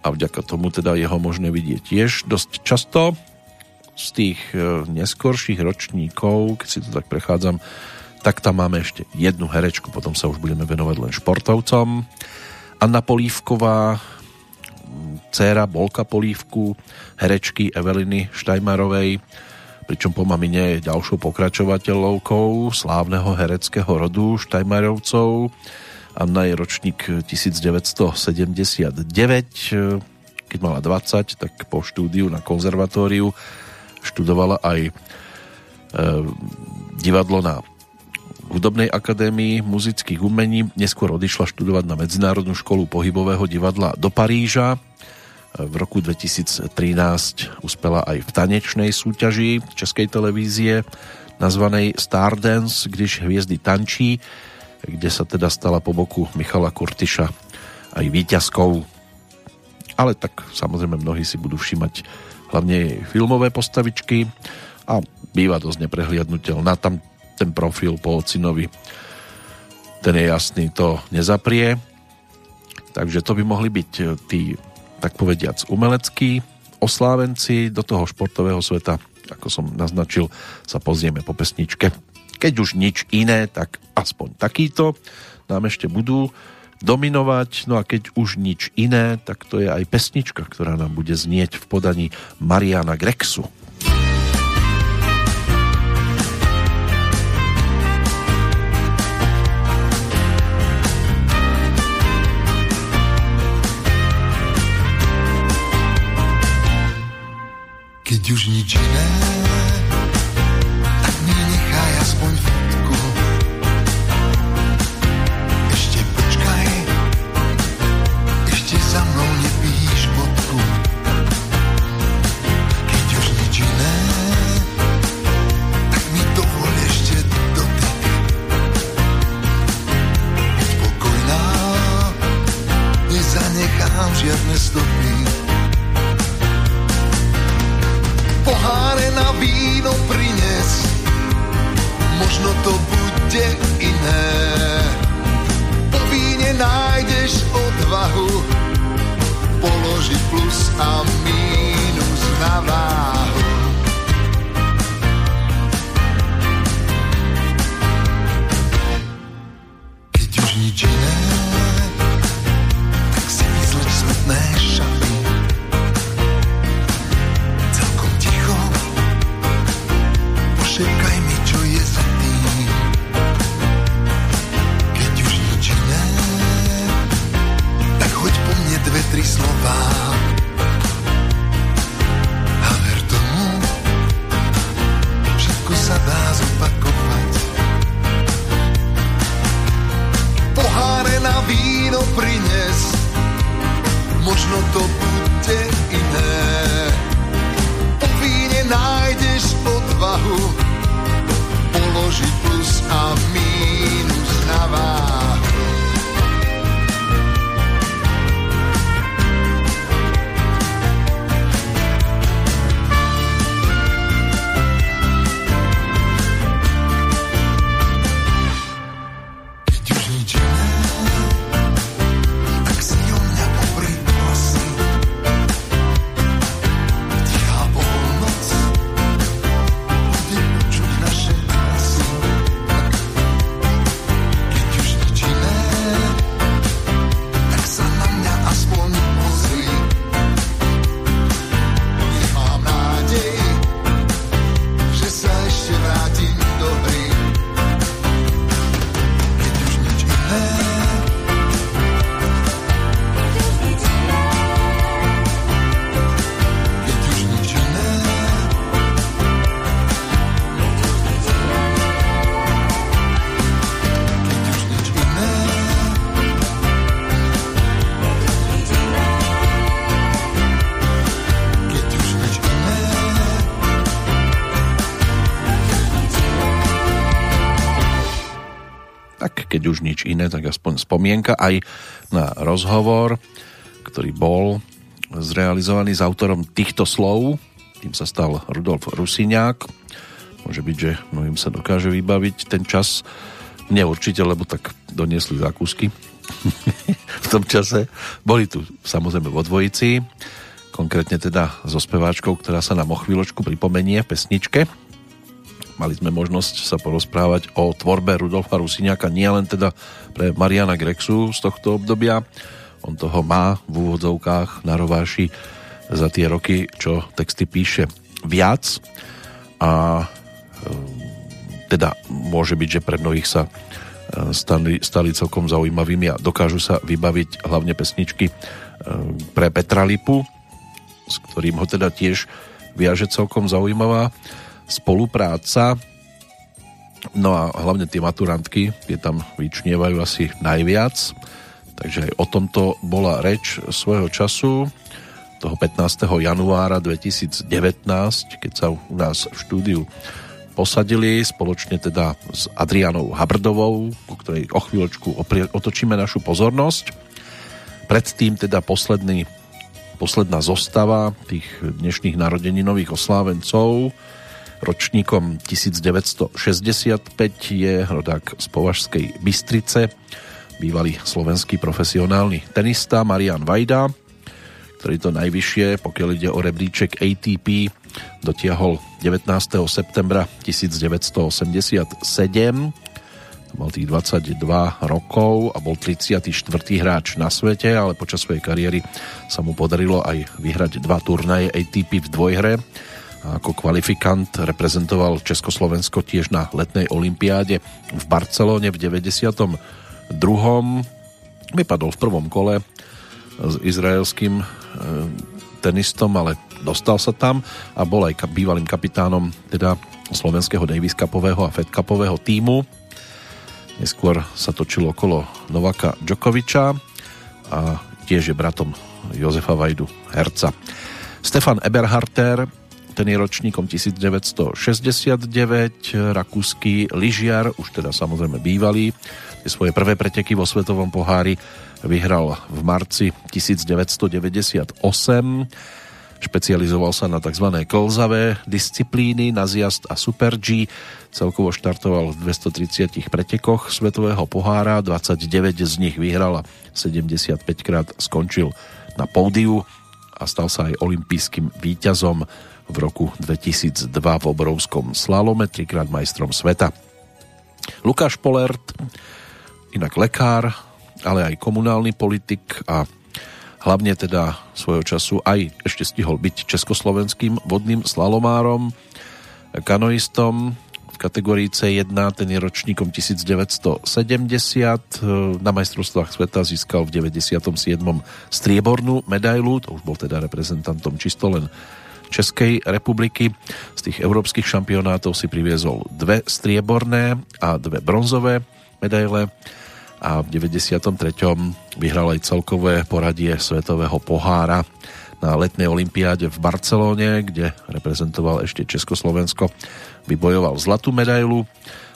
a vďaka tomu teda jeho možné vidieť tiež dosť často z tých e, neskorších ročníkov, keď si to tak prechádzam, tak tam máme ešte jednu herečku, potom sa už budeme venovať len športovcom. Anna Polívková, dcéra Bolka Polívku, herečky Eveliny Štajmarovej, pričom po mamine je ďalšou pokračovateľovkou slávneho hereckého rodu Štajmarovcov. Anna je ročník 1979, keď mala 20, tak po štúdiu na konzervatóriu študovala aj e, divadlo na Hudobnej akadémii muzických umení, neskôr odišla študovať na Medzinárodnú školu pohybového divadla do Paríža. V roku 2013 uspela aj v tanečnej súťaži Českej televízie nazvanej Stardance, když hviezdy tančí, kde sa teda stala po boku Michala Kurtiša aj víťazkou. Ale tak samozrejme mnohí si budú všímať hlavne filmové postavičky a býva dosť neprehliadnutelná. Tam ten profil po ocinovi ten je jasný, to nezaprie. Takže to by mohli byť e, tí, tak povediac, umeleckí oslávenci do toho športového sveta, ako som naznačil, sa pozrieme po pesničke. Keď už nič iné, tak aspoň takýto nám ešte budú dominovať. No a keď už nič iné, tak to je aj pesnička, ktorá nám bude znieť v podaní Mariana Grexu. Keď už nič iné, tak mi nechaj aspoň fotku. Ešte počkaj, ešte za mnou nepíš bodku. Keď už nič iné, tak mi dovol ešte dotyk. Buď pokojná, nezanechám žiadne stopy. Možno to bude iné. Po víne nájdeš odvahu položiť plus a mínus na váhu. Iné, tak aspoň spomienka aj na rozhovor, ktorý bol zrealizovaný s autorom týchto slov. Tým sa stal Rudolf Rusiňák. Môže byť, že mnohým sa dokáže vybaviť ten čas. Mne určite, lebo tak doniesli zákusky [LAUGHS] v tom čase. Boli tu samozrejme vo dvojici, konkrétne teda so speváčkou, ktorá sa nám o chvíľočku pripomenie v pesničke. Mali sme možnosť sa porozprávať o tvorbe Rudolfa Rusiňáka nielen teda pre Mariana Grexu z tohto obdobia. On toho má v úvodzovkách na rováši za tie roky, čo texty píše viac a e, teda môže byť, že pre mnohých sa e, stali, stali celkom zaujímavými a dokážu sa vybaviť hlavne pesničky e, pre Petra Lipu, s ktorým ho teda tiež viaže celkom zaujímavá spolupráca. No a hlavne tie maturantky, tie tam vyčnievajú asi najviac. Takže aj o tomto bola reč svojho času, toho 15. januára 2019, keď sa u nás v štúdiu posadili spoločne teda s Adrianou Habrdovou, ku ktorej o chvíľočku otočíme našu pozornosť. Predtým teda posledný, posledná zostava tých dnešných narodeninových oslávencov, ročníkom 1965 je rodák z Považskej Bystrice, bývalý slovenský profesionálny tenista Marian Vajda, ktorý to najvyššie, pokiaľ ide o rebríček ATP, dotiahol 19. septembra 1987 mal tých 22 rokov a bol 34. hráč na svete, ale počas svojej kariéry sa mu podarilo aj vyhrať dva turnaje ATP v dvojhre ako kvalifikant reprezentoval Československo tiež na letnej olympiáde v Barcelone v 92. Vypadol v prvom kole s izraelským e, tenistom, ale dostal sa tam a bol aj bývalým kapitánom teda slovenského Davis Cupového a Fed Cupového týmu. Neskôr sa točilo okolo Novaka Djokoviča a tiež je bratom Jozefa Vajdu Herca. Stefan Eberharter ten je ročníkom 1969, rakúsky lyžiar, už teda samozrejme bývalý, tie svoje prvé preteky vo Svetovom pohári vyhral v marci 1998, špecializoval sa na tzv. klzavé disciplíny, na zjazd a super G, celkovo štartoval v 230 pretekoch Svetového pohára, 29 z nich vyhral a 75 krát skončil na pódiu a stal sa aj olympijským víťazom v roku 2002 v obrovskom slalome, trikrát majstrom sveta. Lukáš Polert, inak lekár, ale aj komunálny politik a hlavne teda svojho času aj ešte stihol byť československým vodným slalomárom, kanoistom v kategórii C1, ten je ročníkom 1970. Na majstrovstvách sveta získal v 97. striebornú medailu, to už bol teda reprezentantom čisto len Českej republiky. Z tých európskych šampionátov si priviezol dve strieborné a dve bronzové medaile a v 93. vyhral aj celkové poradie Svetového pohára na letnej olympiáde v Barcelóne, kde reprezentoval ešte Československo. Vybojoval zlatú medailu.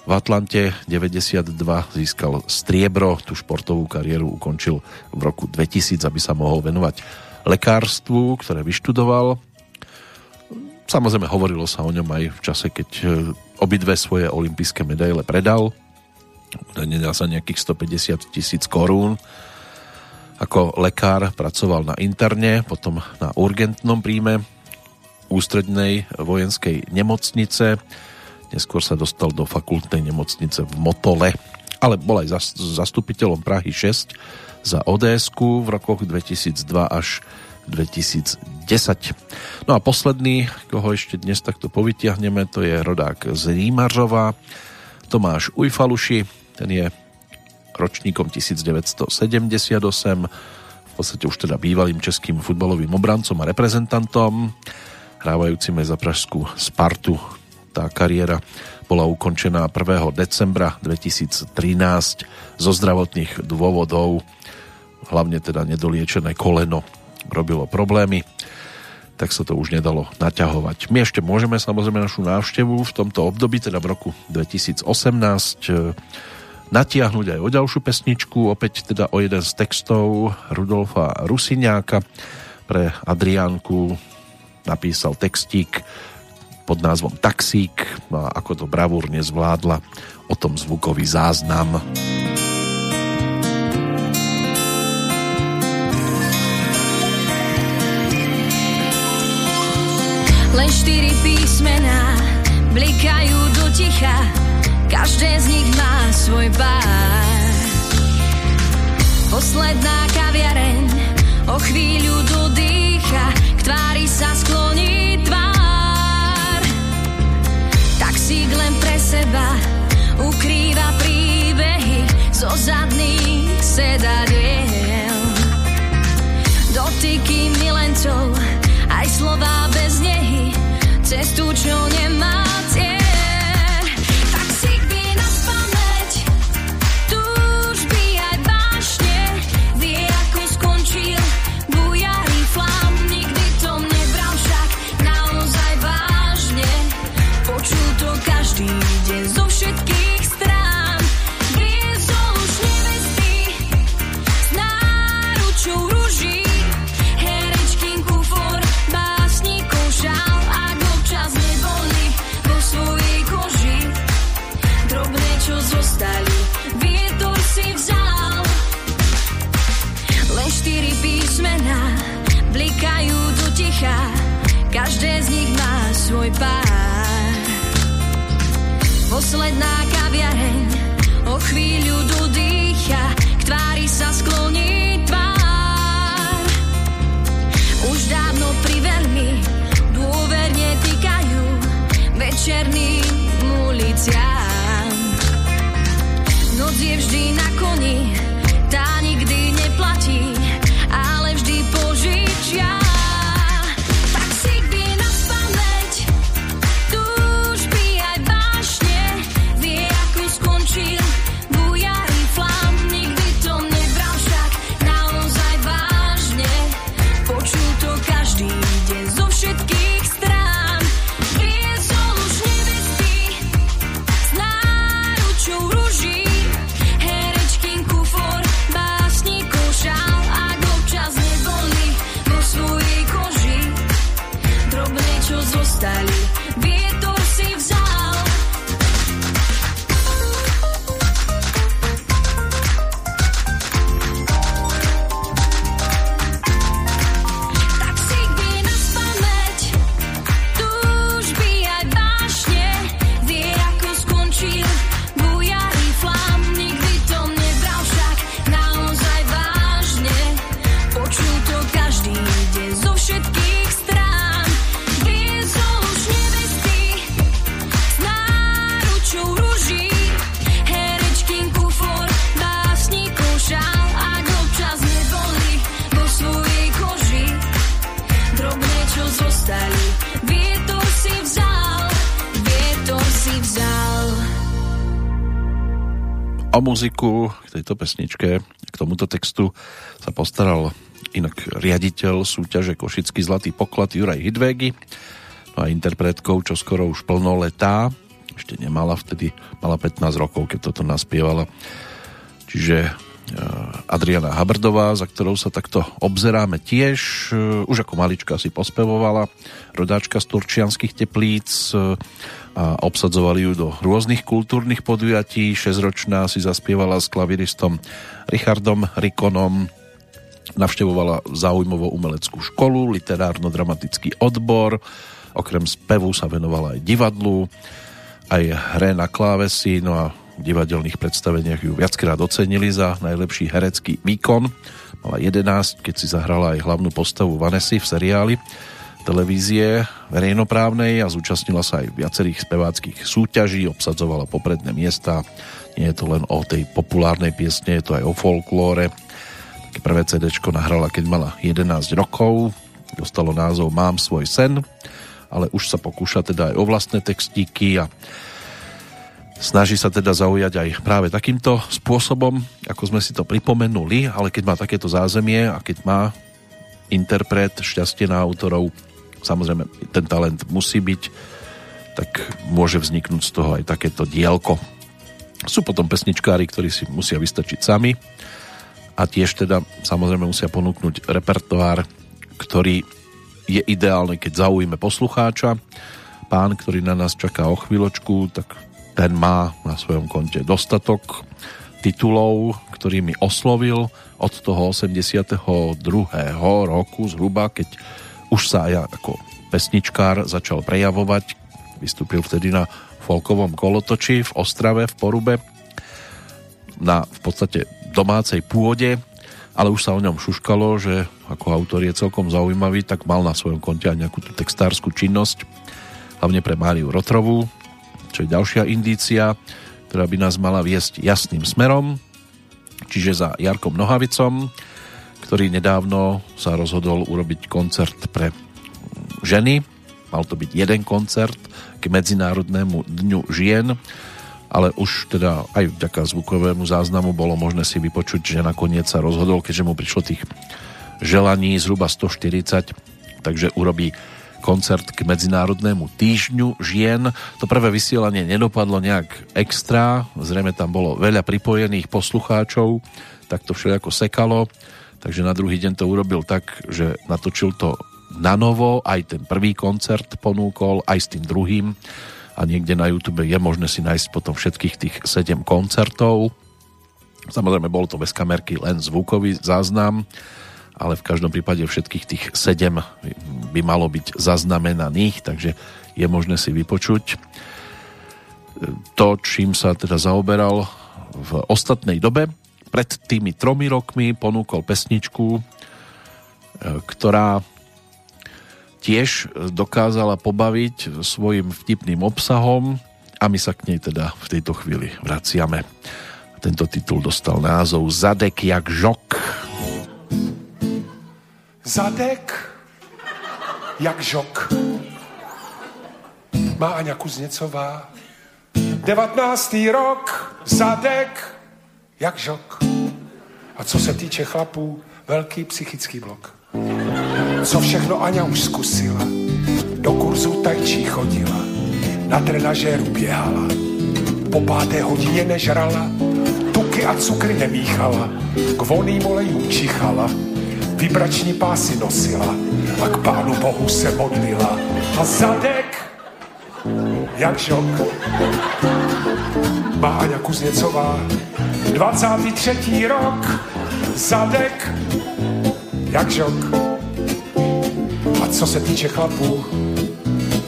V Atlante 92 získal striebro, tú športovú kariéru ukončil v roku 2000, aby sa mohol venovať lekárstvu, ktoré vyštudoval Samozrejme hovorilo sa o ňom aj v čase, keď e, obidve svoje olympijské medaile predal. Nedá sa nejakých 150 tisíc korún. Ako lekár pracoval na interne, potom na urgentnom príjme ústrednej vojenskej nemocnice. Neskôr sa dostal do fakultnej nemocnice v Motole, ale bol aj zastupiteľom Prahy 6 za ods v rokoch 2002 až 2010. No a posledný, koho ešte dnes takto povytiahneme, to je rodák z Rímařova, Tomáš Ujfaluši, ten je ročníkom 1978, v podstate už teda bývalým českým futbalovým obrancom a reprezentantom, hrávajúcim aj za pražskú Spartu. Tá kariéra bola ukončená 1. decembra 2013 zo zdravotných dôvodov, hlavne teda nedoliečené koleno robilo problémy, tak sa to už nedalo naťahovať. My ešte môžeme samozrejme našu návštevu v tomto období, teda v roku 2018, e, natiahnuť aj o ďalšiu pesničku, opäť teda o jeden z textov Rudolfa Rusiňáka. pre Adriánku napísal textík pod názvom Taxík no a ako to bravúrne zvládla o tom zvukový záznam. Len štyri písmená blikajú do ticha, každé z nich má svoj pár. Posledná kaviareň o chvíľu dodýcha, k tvári sa skloní tvár. Taxík len pre seba ukrýva príbehy zo zadných sedadiel. Dotyky milencov, aj nehy, cestu, čo nemá O muziku k tejto pesničke, k tomuto textu sa postaral inak riaditeľ súťaže Košický zlatý poklad Juraj Hidvégy. No a interpretkou, čo skoro už plnoletá, ešte nemala vtedy, mala 15 rokov, keď toto naspievala. Čiže e, Adriana Habrdová, za ktorou sa takto obzeráme tiež, e, už ako malička si pospevovala, rodáčka z Turčianských teplíc e, a obsadzovali ju do rôznych kultúrnych podujatí. 6-ročná si zaspievala s klaviristom Richardom Rikonom, navštevovala zaujímavú umeleckú školu, literárno-dramatický odbor, okrem spevu sa venovala aj divadlu, aj hre na klávesy, no a v divadelných predstaveniach ju viackrát ocenili za najlepší herecký výkon. Mala 11, keď si zahrala aj hlavnú postavu Vanessy v seriáli televízie verejnoprávnej a zúčastnila sa aj viacerých speváckých súťaží, obsadzovala popredné miesta. Nie je to len o tej populárnej piesne, je to aj o folklóre. Také prvé CD nahrala, keď mala 11 rokov, dostalo názov Mám svoj sen, ale už sa pokúša teda aj o vlastné textíky a snaží sa teda zaujať aj práve takýmto spôsobom, ako sme si to pripomenuli, ale keď má takéto zázemie a keď má interpret šťastie na autorov, samozrejme ten talent musí byť, tak môže vzniknúť z toho aj takéto dielko. Sú potom pesničkári, ktorí si musia vystačiť sami a tiež teda samozrejme musia ponúknuť repertoár, ktorý je ideálny, keď zaujíme poslucháča. Pán, ktorý na nás čaká o chvíľočku, tak ten má na svojom konte dostatok titulov, ktorými oslovil od toho 82. roku zhruba, keď už sa aj ako pesničkár začal prejavovať. Vystúpil vtedy na folkovom kolotoči v Ostrave v Porube na v podstate domácej pôde ale už sa o ňom šuškalo, že ako autor je celkom zaujímavý, tak mal na svojom konte aj nejakú tú textárskú činnosť, hlavne pre Máriu Rotrovú, čo je ďalšia indícia, ktorá by nás mala viesť jasným smerom, čiže za Jarkom Nohavicom, ktorý nedávno sa rozhodol urobiť koncert pre ženy. Mal to byť jeden koncert k Medzinárodnému dňu žien ale už teda aj vďaka zvukovému záznamu bolo možné si vypočuť, že nakoniec sa rozhodol, keďže mu prišlo tých želaní zhruba 140, takže urobí koncert k Medzinárodnému týždňu žien. To prvé vysielanie nedopadlo nejak extra, zrejme tam bolo veľa pripojených poslucháčov, tak to všetko sekalo, takže na druhý deň to urobil tak, že natočil to na novo, aj ten prvý koncert ponúkol, aj s tým druhým a niekde na YouTube je možné si nájsť potom všetkých tých 7 koncertov. Samozrejme, bol to bez kamerky len zvukový záznam, ale v každom prípade všetkých tých 7 by malo byť zaznamenaných, takže je možné si vypočuť to, čím sa teda zaoberal v ostatnej dobe. Pred tými tromi rokmi ponúkol pesničku, ktorá tiež dokázala pobaviť svojim vtipným obsahom a my sa k nej teda v tejto chvíli vraciame. Tento titul dostal názov Zadek jak žok. Zadek jak žok. Má Aňa Kuzněcová. 19. rok, zadek jak žok. A co se týče chlapů, velký psychický blok. Co všechno Aňa už zkusila. Do kurzu tajčí chodila, na trenažéru běhala. Po páté hodině nežrala, tuky a cukry nemíchala, k voným olejům čichala, vibrační pásy nosila a k pánu bohu se modlila. A zadek, jak žok, má Aňa Kuzněcová, 23. rok, zadek, jak žok. A co se týče chlapů,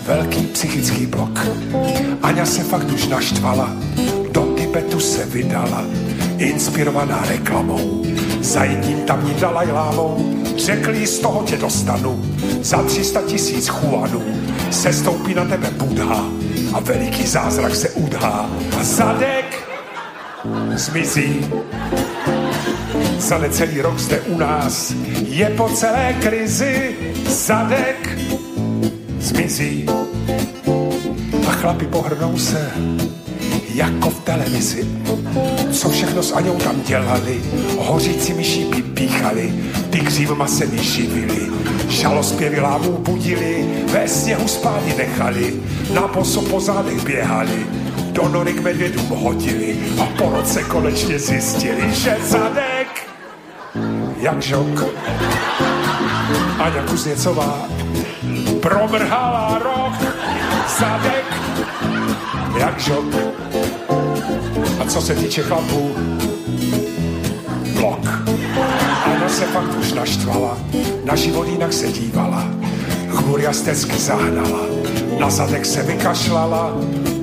velký psychický blok. Aňa se fakt už naštvala, do Tibetu se vydala, inspirovaná reklamou. Za jedním tamní Dalajlámou řekli, z toho tě dostanu, za 300 tisíc chuanů se stoupí na tebe Budha a veliký zázrak se udhá. A zadek zmizí. Za necelý rok zde u nás je po celé krizi. Zadek zmizí. A chlapi pohrnou se jako v televizi. Co všechno s Aňou tam dělali, hořícími šípy píchali, tygřím maseny živili, žalospěvy lávu budili, ve sněhu spády nechali, na poso po zádech běhali, do nory k medvědům hodili a po roce konečně zjistili, že zadek jak žok. Aňa Kuzněcová promrhala rok, zadek, jak žok. A co se týče chlapů, blok. Aňa se fakt už naštvala, na život jinak se dívala, chmuria stezky zahnala, na zadek se vykašlala,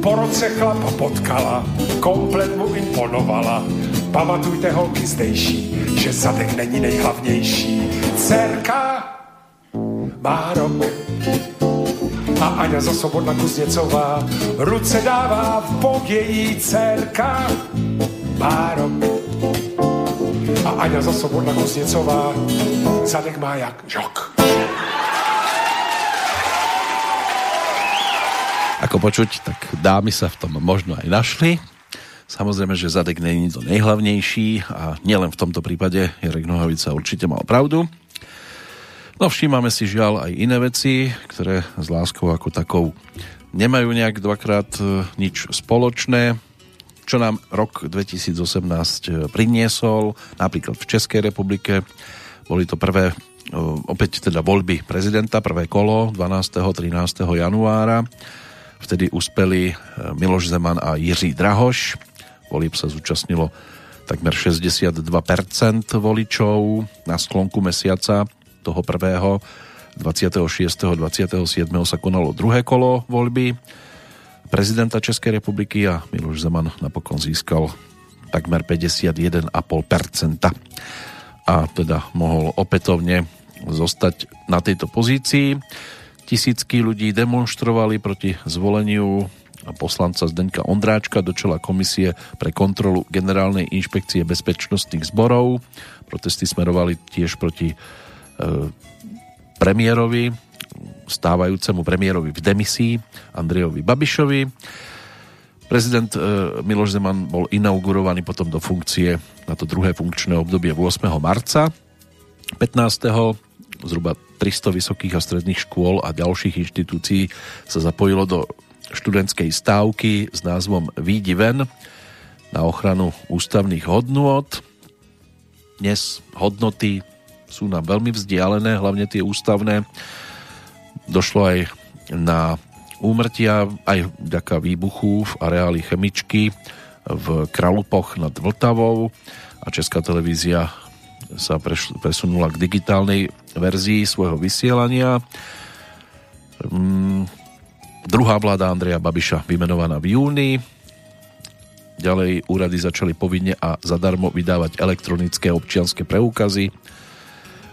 po roce chlapa potkala, komplet mu imponovala. Pamatujte holky zdejší, že zadek není nejhlavnější. Dcerka má rok Aňa za Sobodna Kuzněcová ruce dává v bok její dcerka má rok. A Aňa za Sobodna Kuzněcová zadek má jak žok. Ako počuť, tak dámy sa v tom možno aj našli. Samozrejme, že Zadek není to nejhlavnejší a nielen v tomto prípade Jarek Nohavica určite mal pravdu. No všímame si žiaľ aj iné veci, ktoré s láskou ako takou nemajú nejak dvakrát e, nič spoločné. Čo nám rok 2018 e, priniesol, napríklad v Českej republike, Boli to prvé, opäť teda voľby prezidenta, prvé kolo 12. 13. januára. Vtedy uspeli Miloš Zeman a Jiří Drahoš. Volieb sa zúčastnilo takmer 62% voličov. Na sklonku mesiaca toho prvého 26. 27. sa konalo druhé kolo voľby prezidenta Českej republiky a Miloš Zeman napokon získal takmer 51,5% a teda mohol opätovne zostať na tejto pozícii. Tisícky ľudí demonstrovali proti zvoleniu poslanca Zdenka Ondráčka do čela komisie pre kontrolu Generálnej inšpekcie bezpečnostných zborov. Protesty smerovali tiež proti premiérovi, stávajúcemu premiérovi v demisii, Andrejovi Babišovi. Prezident e, Miloš Zeman bol inaugurovaný potom do funkcie na to druhé funkčné obdobie 8. marca. 15. zhruba 300 vysokých a stredných škôl a ďalších inštitúcií sa zapojilo do študentskej stávky s názvom Výdi ven na ochranu ústavných hodnôt. Dnes hodnoty sú nám veľmi vzdialené, hlavne tie ústavné. Došlo aj na úmrtia, aj vďaka výbuchu v areáli chemičky v Kralupoch nad Vltavou a Česká televízia sa presunula k digitálnej verzii svojho vysielania. Mm, druhá vláda Andreja Babiša vymenovaná v júni. Ďalej úrady začali povinne a zadarmo vydávať elektronické občianske preukazy.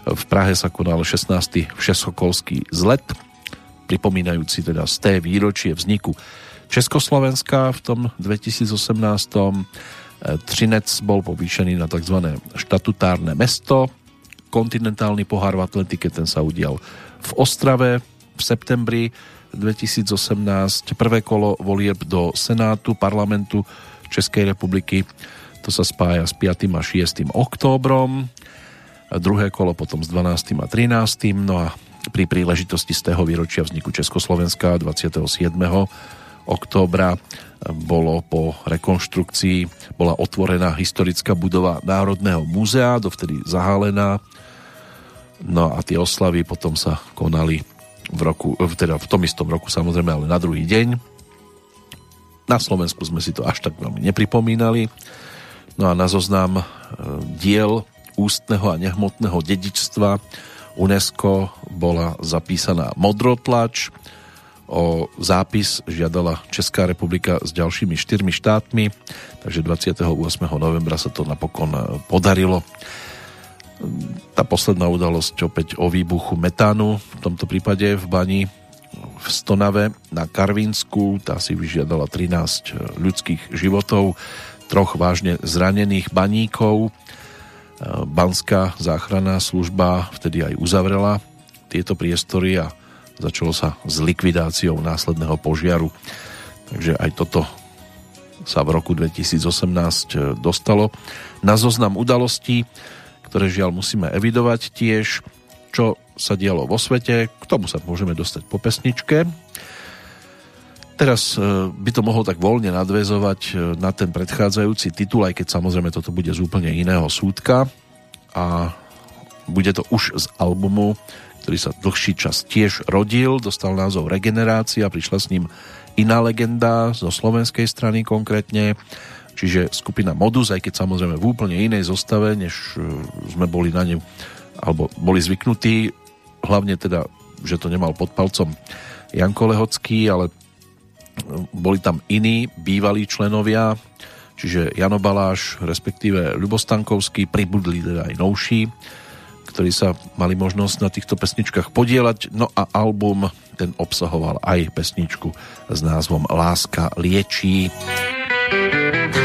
V Prahe sa konal 16. všesokolský zlet, pripomínajúci teda z té výročie vzniku Československa v tom 2018. Třinec bol povýšený na tzv. štatutárne mesto. Kontinentálny pohár v Atlantike ten sa udial v Ostrave v septembri 2018. Prvé kolo volieb do Senátu, parlamentu Českej republiky to sa spája s 5. a 6. októbrom druhé kolo potom s 12. a 13. No a pri príležitosti z tého výročia vzniku Československa 27. októbra bolo po rekonštrukcii bola otvorená historická budova Národného múzea, dovtedy zahálená. No a tie oslavy potom sa konali v roku, teda v tom istom roku samozrejme, ale na druhý deň. Na Slovensku sme si to až tak veľmi nepripomínali. No a na zoznam e, diel ústneho a nehmotného dedičstva UNESCO bola zapísaná modrotlač. O zápis žiadala Česká republika s ďalšími štyrmi štátmi, takže 28. novembra sa to napokon podarilo. Tá posledná udalosť opäť o výbuchu metánu, v tomto prípade v bani v Stonave na Karvinsku, tá si vyžiadala 13 ľudských životov, troch vážne zranených baníkov, Banská záchranná služba vtedy aj uzavrela tieto priestory a začalo sa s likvidáciou následného požiaru. Takže aj toto sa v roku 2018 e, dostalo na zoznam udalostí, ktoré žiaľ musíme evidovať tiež, čo sa dialo vo svete. K tomu sa môžeme dostať po pesničke. Teraz e, by to mohol tak voľne nadvezovať e, na ten predchádzajúci titul, aj keď samozrejme toto bude z úplne iného súdka. A bude to už z albumu, ktorý sa dlhší čas tiež rodil, dostal názov Regenerácia, prišla s ním iná legenda zo slovenskej strany konkrétne, čiže skupina Modus, aj keď samozrejme v úplne inej zostave, než e, sme boli na ňu, alebo boli zvyknutí, hlavne teda, že to nemal pod palcom Janko Lehocký, ale boli tam iní bývalí členovia, čiže Jano Baláš, respektíve Ľubostankovský, pribudli teda aj novší, ktorí sa mali možnosť na týchto pesničkách podielať. No a album ten obsahoval aj pesničku s názvom Láska liečí. Láska liečí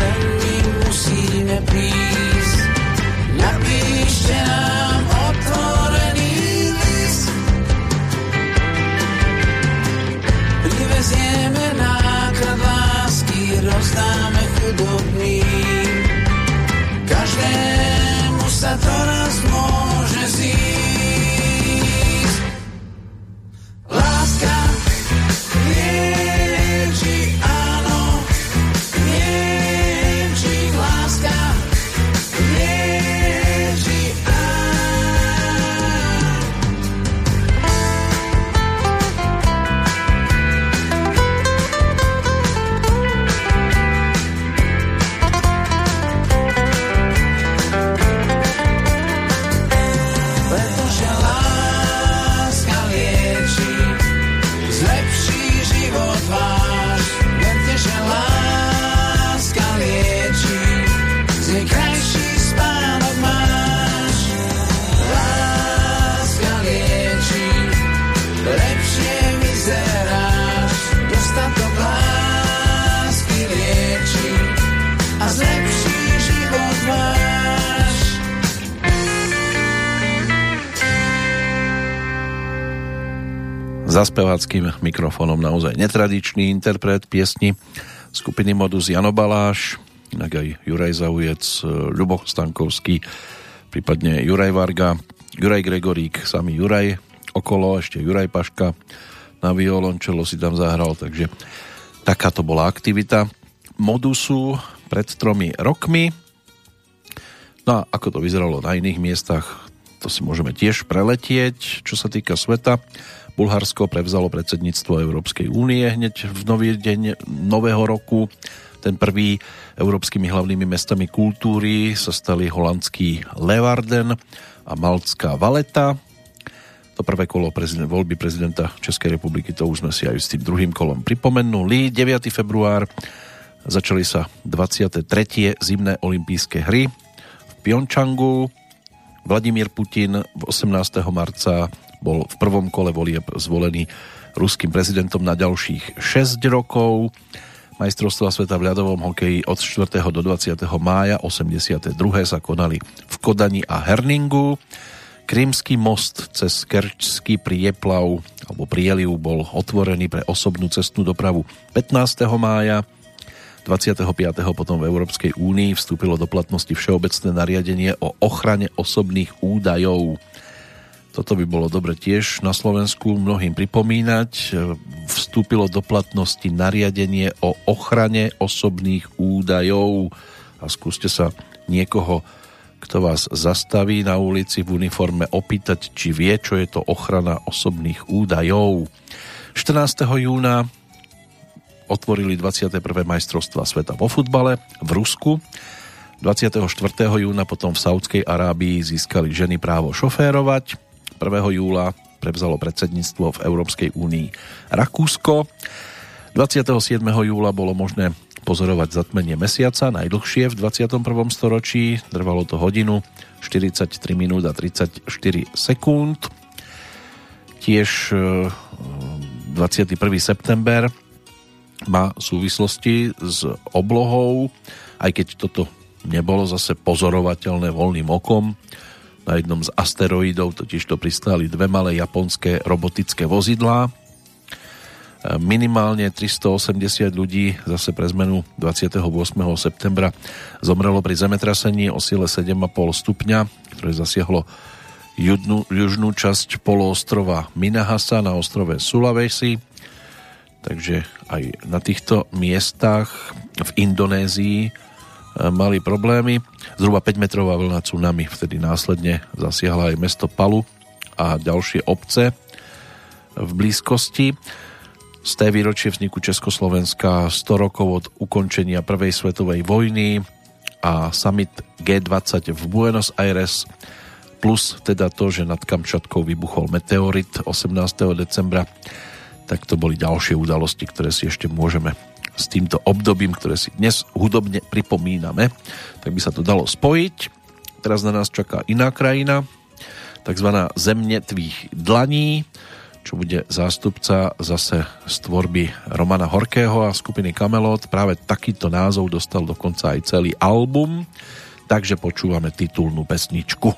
my musíme prísť. Napíšte nám otvorený list. Privezieme náklad lásky, rozdáme chudobným. Každému sa to raz môže zísť. Speváckým mikrofónom naozaj netradičný interpret piesni skupiny Modus Jano Baláš, inak aj Juraj Zaujec, Ľubo Stankovský, prípadne Juraj Varga, Juraj Gregorík, samý Juraj okolo, ešte Juraj Paška na violončelo si tam zahral, takže taká to bola aktivita Modusu pred tromi rokmi. No a ako to vyzeralo na iných miestach, to si môžeme tiež preletieť, čo sa týka sveta. Bulharsko prevzalo predsedníctvo Európskej únie hneď v nový deň nového roku. Ten prvý európskymi hlavnými mestami kultúry sa stali holandský Leeuwarden a maltská Valeta. To prvé kolo prezident, voľby prezidenta Českej republiky, to už sme si aj s tým druhým kolom pripomenuli. 9. február začali sa 23. zimné olympijské hry v Pjončangu. Vladimír Putin 18. marca bol v prvom kole volieb zvolený ruským prezidentom na ďalších 6 rokov. Majstrovstvá sveta v ľadovom hokeji od 4. do 20. mája 82. sa konali v Kodani a Herningu. Krímsky most cez Kerčský prieplav alebo prieliv bol otvorený pre osobnú cestnú dopravu 15. mája. 25. potom v Európskej únii vstúpilo do platnosti Všeobecné nariadenie o ochrane osobných údajov. Toto by bolo dobre tiež na Slovensku mnohým pripomínať. Vstúpilo do platnosti nariadenie o ochrane osobných údajov a skúste sa niekoho, kto vás zastaví na ulici v uniforme opýtať, či vie, čo je to ochrana osobných údajov. 14. júna otvorili 21. majstrovstva sveta vo futbale v Rusku. 24. júna potom v Saudskej Arábii získali ženy právo šoférovať. 1. júla prevzalo predsedníctvo v Európskej únii Rakúsko. 27. júla bolo možné pozorovať zatmenie mesiaca, najdlhšie v 21. storočí. Trvalo to hodinu, 43 minút a 34 sekúnd. Tiež 21. september má súvislosti s oblohou, aj keď toto nebolo zase pozorovateľné voľným okom, na jednom z asteroidov totiž to pristáli dve malé japonské robotické vozidlá. Minimálne 380 ľudí zase pre zmenu 28. septembra zomrelo pri zemetrasení o sile 7,5 stupňa, ktoré zasiahlo južnú, južnú časť poloostrova Minahasa na ostrove Sulawesi. Takže aj na týchto miestach v Indonézii mali problémy. Zhruba 5 metrová vlna tsunami vtedy následne zasiahla aj mesto Palu a ďalšie obce v blízkosti. Z té výročie vzniku Československa 100 rokov od ukončenia Prvej svetovej vojny a summit G20 v Buenos Aires plus teda to, že nad Kamčatkou vybuchol meteorit 18. decembra tak to boli ďalšie udalosti, ktoré si ešte môžeme s týmto obdobím, ktoré si dnes hudobne pripomíname, tak by sa to dalo spojiť. Teraz na nás čaká iná krajina, takzvaná země tvých dlaní, čo bude zástupca zase z tvorby Romana Horkého a skupiny Kamelot. Práve takýto názov dostal dokonca aj celý album, takže počúvame titulnú pesničku.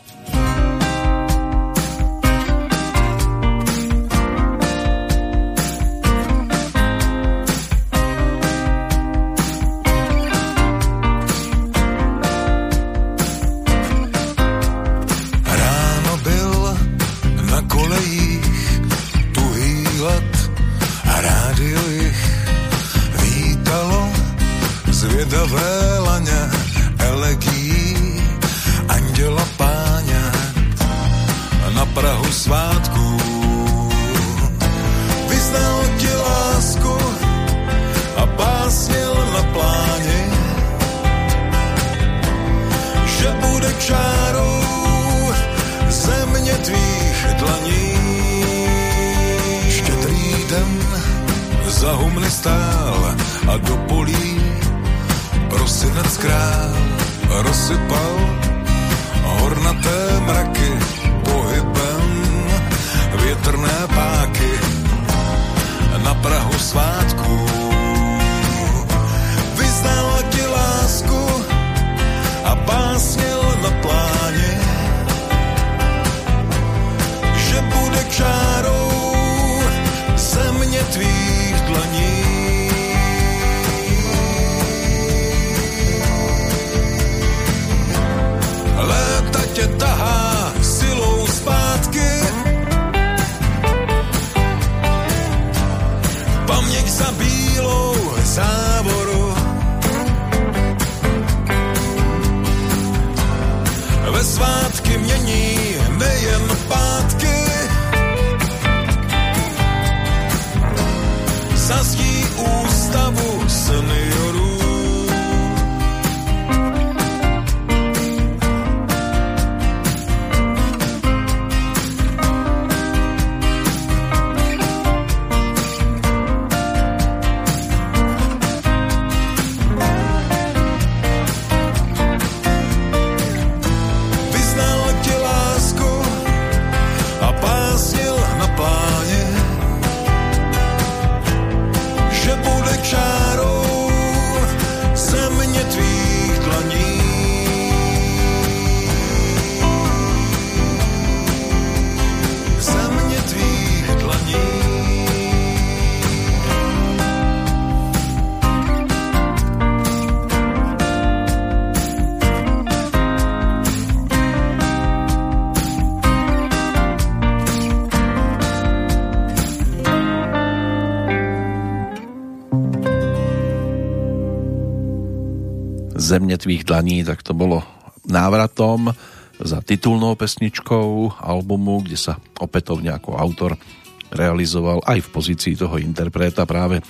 Zemne tvých dlaní, tak to bolo návratom za titulnou pesničkou albumu, kde sa opätovne ako autor realizoval aj v pozícii toho interpreta práve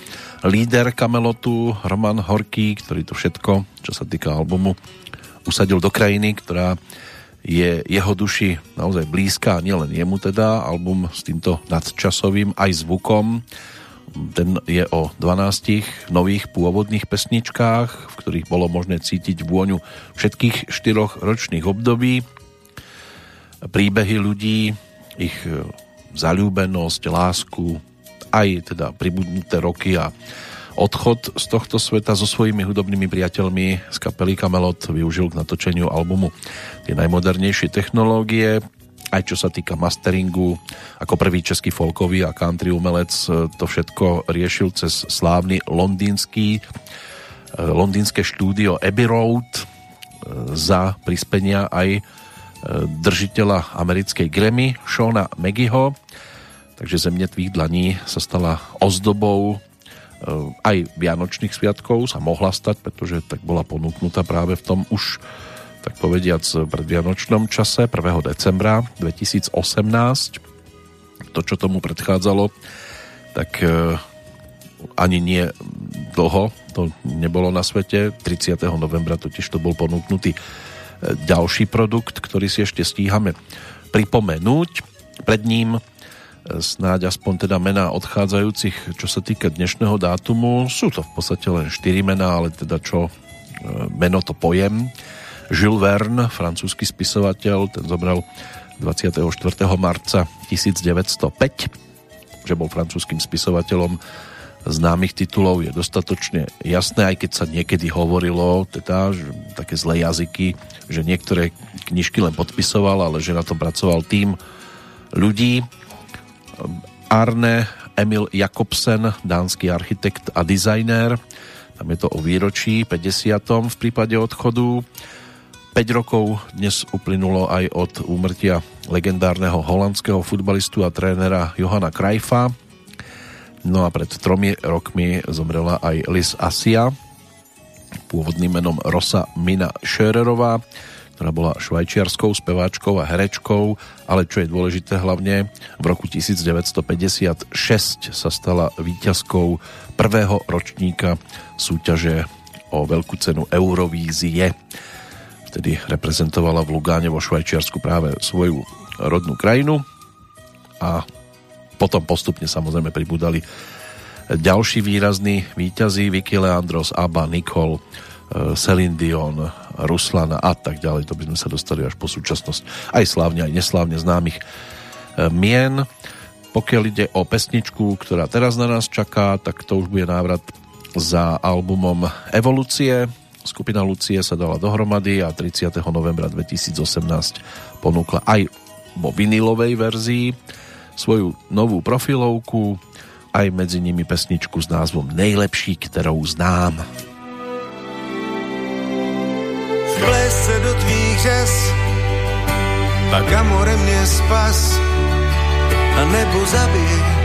líder Kamelotu Roman Horký, ktorý to všetko, čo sa týka albumu, usadil do krajiny, ktorá je jeho duši naozaj blízka, nielen jemu teda, album s týmto nadčasovým aj zvukom, ten je o 12 nových pôvodných pesničkách, v ktorých bolo možné cítiť vôňu všetkých štyroch ročných období. Príbehy ľudí, ich e, zalúbenosť, lásku, aj teda pribudnuté roky a odchod z tohto sveta so svojimi hudobnými priateľmi z kapely Kamelot využil k natočeniu albumu tie najmodernejšie technológie, aj čo sa týka masteringu, ako prvý český folkový a country umelec e, to všetko riešil cez slávny londýnsky e, londýnske štúdio Abbey Road e, za prispenia aj držiteľa americkej Grammy Shona Maggieho. Takže Zemne tvých dlaní sa stala ozdobou aj Vianočných sviatkov sa mohla stať, pretože tak bola ponúknutá práve v tom už tak povediac v predvianočnom čase 1. decembra 2018. To, čo tomu predchádzalo, tak e, ani nie dlho to nebolo na svete. 30. novembra totiž to bol ponúknutý e, ďalší produkt, ktorý si ešte stíhame pripomenúť. Pred ním e, snáď aspoň teda mená odchádzajúcich, čo sa týka dnešného dátumu. Sú to v podstate len 4 mená, ale teda čo meno to pojem. Jules Verne, francúzsky spisovateľ, ten zomrel 24. marca 1905. že bol francúzským spisovateľom známych titulov je dostatočne jasné, aj keď sa niekedy hovorilo, teda, že také zlé jazyky, že niektoré knižky len podpisoval, ale že na tom pracoval tým ľudí. Arne Emil Jakobsen, dánsky architekt a dizajner, tam je to o výročí 50. v prípade odchodu. 5 rokov dnes uplynulo aj od úmrtia legendárneho holandského futbalistu a trénera Johana Krajfa, No a pred tromi rokmi zomrela aj Liz Asia, pôvodným menom Rosa Mina Schörerová, ktorá bola švajčiarskou speváčkou a herečkou, ale čo je dôležité hlavne, v roku 1956 sa stala víťazkou prvého ročníka súťaže o veľkú cenu Eurovízie. Vtedy reprezentovala v Lugáne vo Švajčiarsku práve svoju rodnú krajinu a potom postupne samozrejme pribudali ďalší výrazní výťazí Vicky Leandros, Abba, Nicole, e, Celine Dion, Ruslan a tak ďalej. To by sme sa dostali až po súčasnosť aj slávne, aj neslávne známych e, mien. Pokiaľ ide o pesničku, ktorá teraz na nás čaká, tak to už bude návrat za albumom Evolúcie. Skupina Lucie sa dala dohromady a 30. novembra 2018 ponúkla aj vo vinilovej verzii svoju novú profilovku, aj medzi nimi pesničku s názvom Nejlepší, ktorou znám. Vples se do tvých řas, pak amore mě spas a nebo zabij.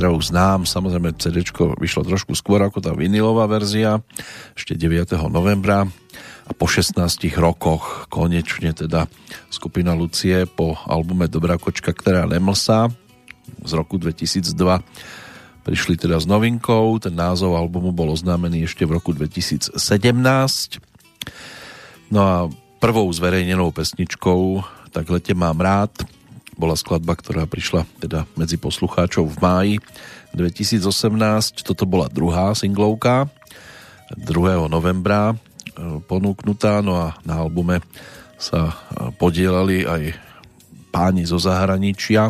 Kterou znám. Samozrejme CD vyšlo trošku skôr ako tá vinilová verzia, ešte 9. novembra a po 16 rokoch konečne teda skupina Lucie po albume Dobrá kočka, ktorá nemlsá z roku 2002 prišli teda s novinkou. Ten názov albumu bol oznámený ešte v roku 2017. No a prvou zverejnenou pesničkou Tak lete mám rád bola skladba, ktorá prišla teda medzi poslucháčov v máji 2018. Toto bola druhá singlovka 2. novembra e, ponúknutá, no a na albume sa e, podielali aj páni zo zahraničia,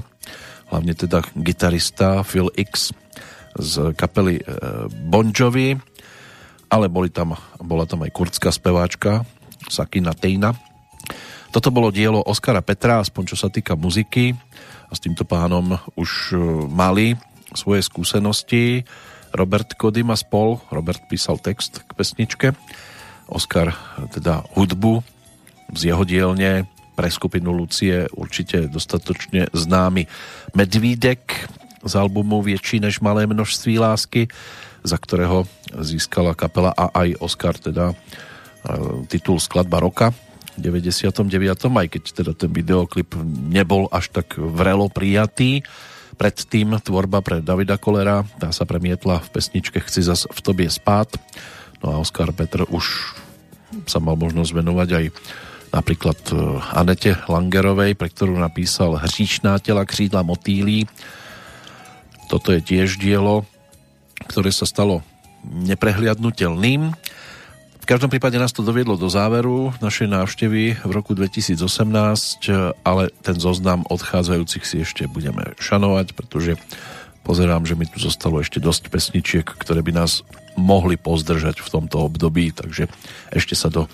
hlavne teda gitarista Phil X z kapely e, Bon Jovi, ale boli tam, bola tam aj kurdská speváčka Sakina Tejna. Toto bolo dielo Oskara Petra, aspoň čo sa týka muziky. A s týmto pánom už e, mali svoje skúsenosti. Robert Kodym a spol, Robert písal text k pesničke, Oskar teda hudbu z jeho dielne pre skupinu Lucie určite dostatočne známy. Medvídek z albumu Větší než malé množství lásky, za ktorého získala kapela a aj Oscar teda e, titul Skladba roka 99. aj keď teda ten videoklip nebol až tak vrelo prijatý. Predtým tvorba pre Davida Kolera, tá sa premietla v pesničke Chci zas v tobie spát. No a Oskar Petr už sa mal možnosť venovať aj napríklad e, Anete Langerovej, pre ktorú napísal Hříšná tela křídla motýlí toto je tiež dielo, ktoré sa stalo neprehliadnutelným. Každom prípade nás to doviedlo do záveru našej návštevy v roku 2018, ale ten zoznam odchádzajúcich si ešte budeme šanovať, pretože pozerám, že mi tu zostalo ešte dosť pesničiek, ktoré by nás mohli pozdržať v tomto období, takže ešte sa do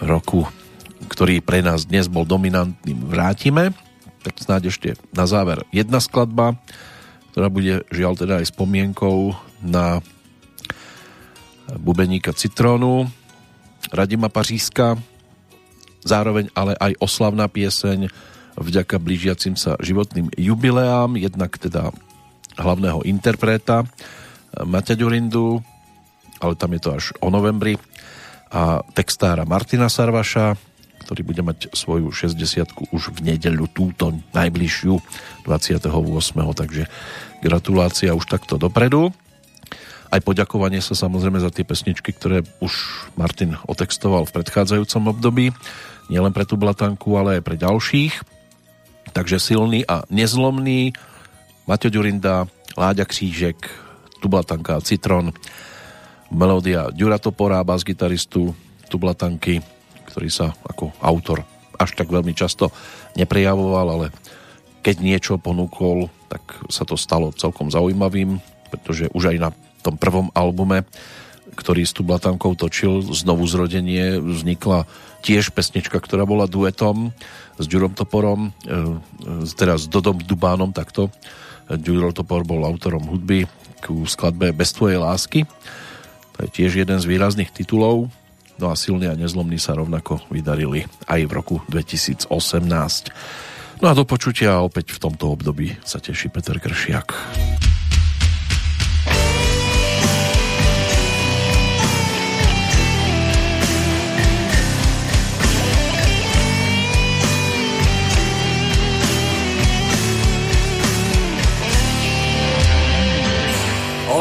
roku, ktorý pre nás dnes bol dominantným, vrátime. Tak snáď ešte na záver jedna skladba, ktorá bude žiaľ teda aj spomienkou na bubeníka Citrónu, Radima Paříska, zároveň ale aj oslavná pieseň vďaka blížiacim sa životným jubileám, jednak teda hlavného interpreta Maťa Ďurindu, ale tam je to až o novembri, a textára Martina Sarvaša, ktorý bude mať svoju 60 už v nedeľu túto najbližšiu 28. Takže gratulácia už takto dopredu. Aj poďakovanie sa samozrejme za tie pesničky, ktoré už Martin otextoval v predchádzajúcom období. Nielen pre tú blatanku, ale aj pre ďalších. Takže silný a nezlomný Maťo Ďurinda, Láďa Křížek, Tublatanka a Citron, melódia Ďura Topora, bas-gitaristu Tublatanky, ktorý sa ako autor až tak veľmi často neprejavoval, ale keď niečo ponúkol, tak sa to stalo celkom zaujímavým, pretože už aj na tom prvom albume, ktorý s Tublatankou točil, znovu zrodenie, vznikla tiež pesnička, ktorá bola duetom s Ďurom Toporom, e, e, teda s Dodom Dubánom takto. Ďuro Topor bol autorom hudby ku skladbe Bez tvojej lásky. To je tiež jeden z výrazných titulov. No a silný a nezlomný sa rovnako vydarili aj v roku 2018. No a do počutia opäť v tomto období sa teší Peter Kršiak.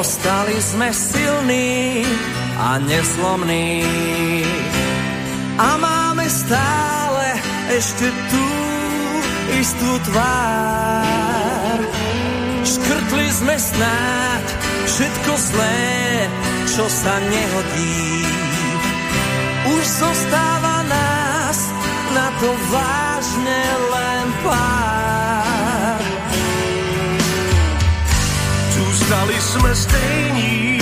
Ostali sme silní a neslomní a máme stále ešte tú istú tvár. Škrtli sme snáď všetko zlé, čo sa nehodí. Už zostáva nás na to vážne len pár. Jsme stejní,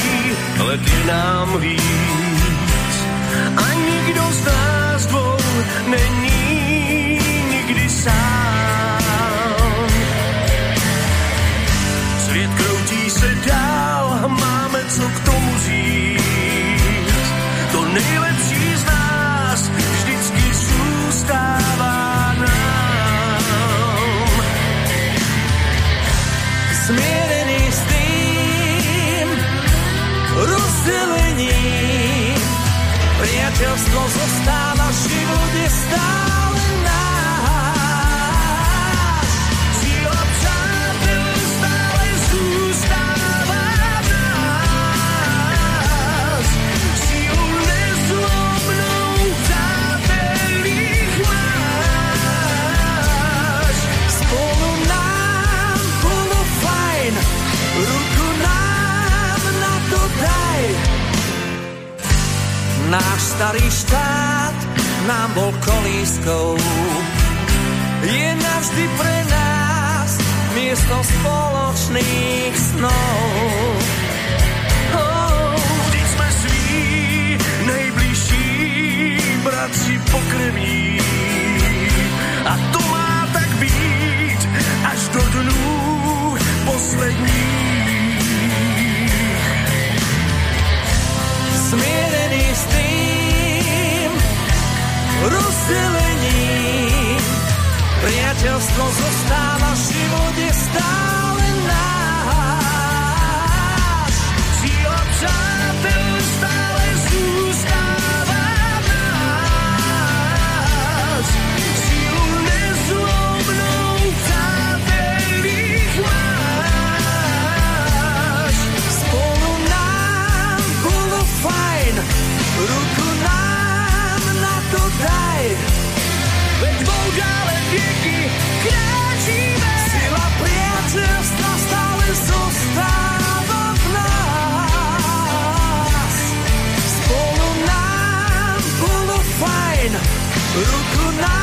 lety nám víc. A nikdo z nás dvou není nikdy sám. Priateľstvo zostáva, život je stále starý štát nám bol kolískou. Je navždy pre nás miesto spoločných snov. Oh. Vždyť sme sví, nejbližší bratři pokrví. A to má tak být až do dnů posledních. Smierený s rozdelením. Priateľstvo zostáva, život je stále náš. Sila přátel vieky kráčíme. Sila priateľstva stále zostáva v nás. Spolu nám bolo fajn, ruku nám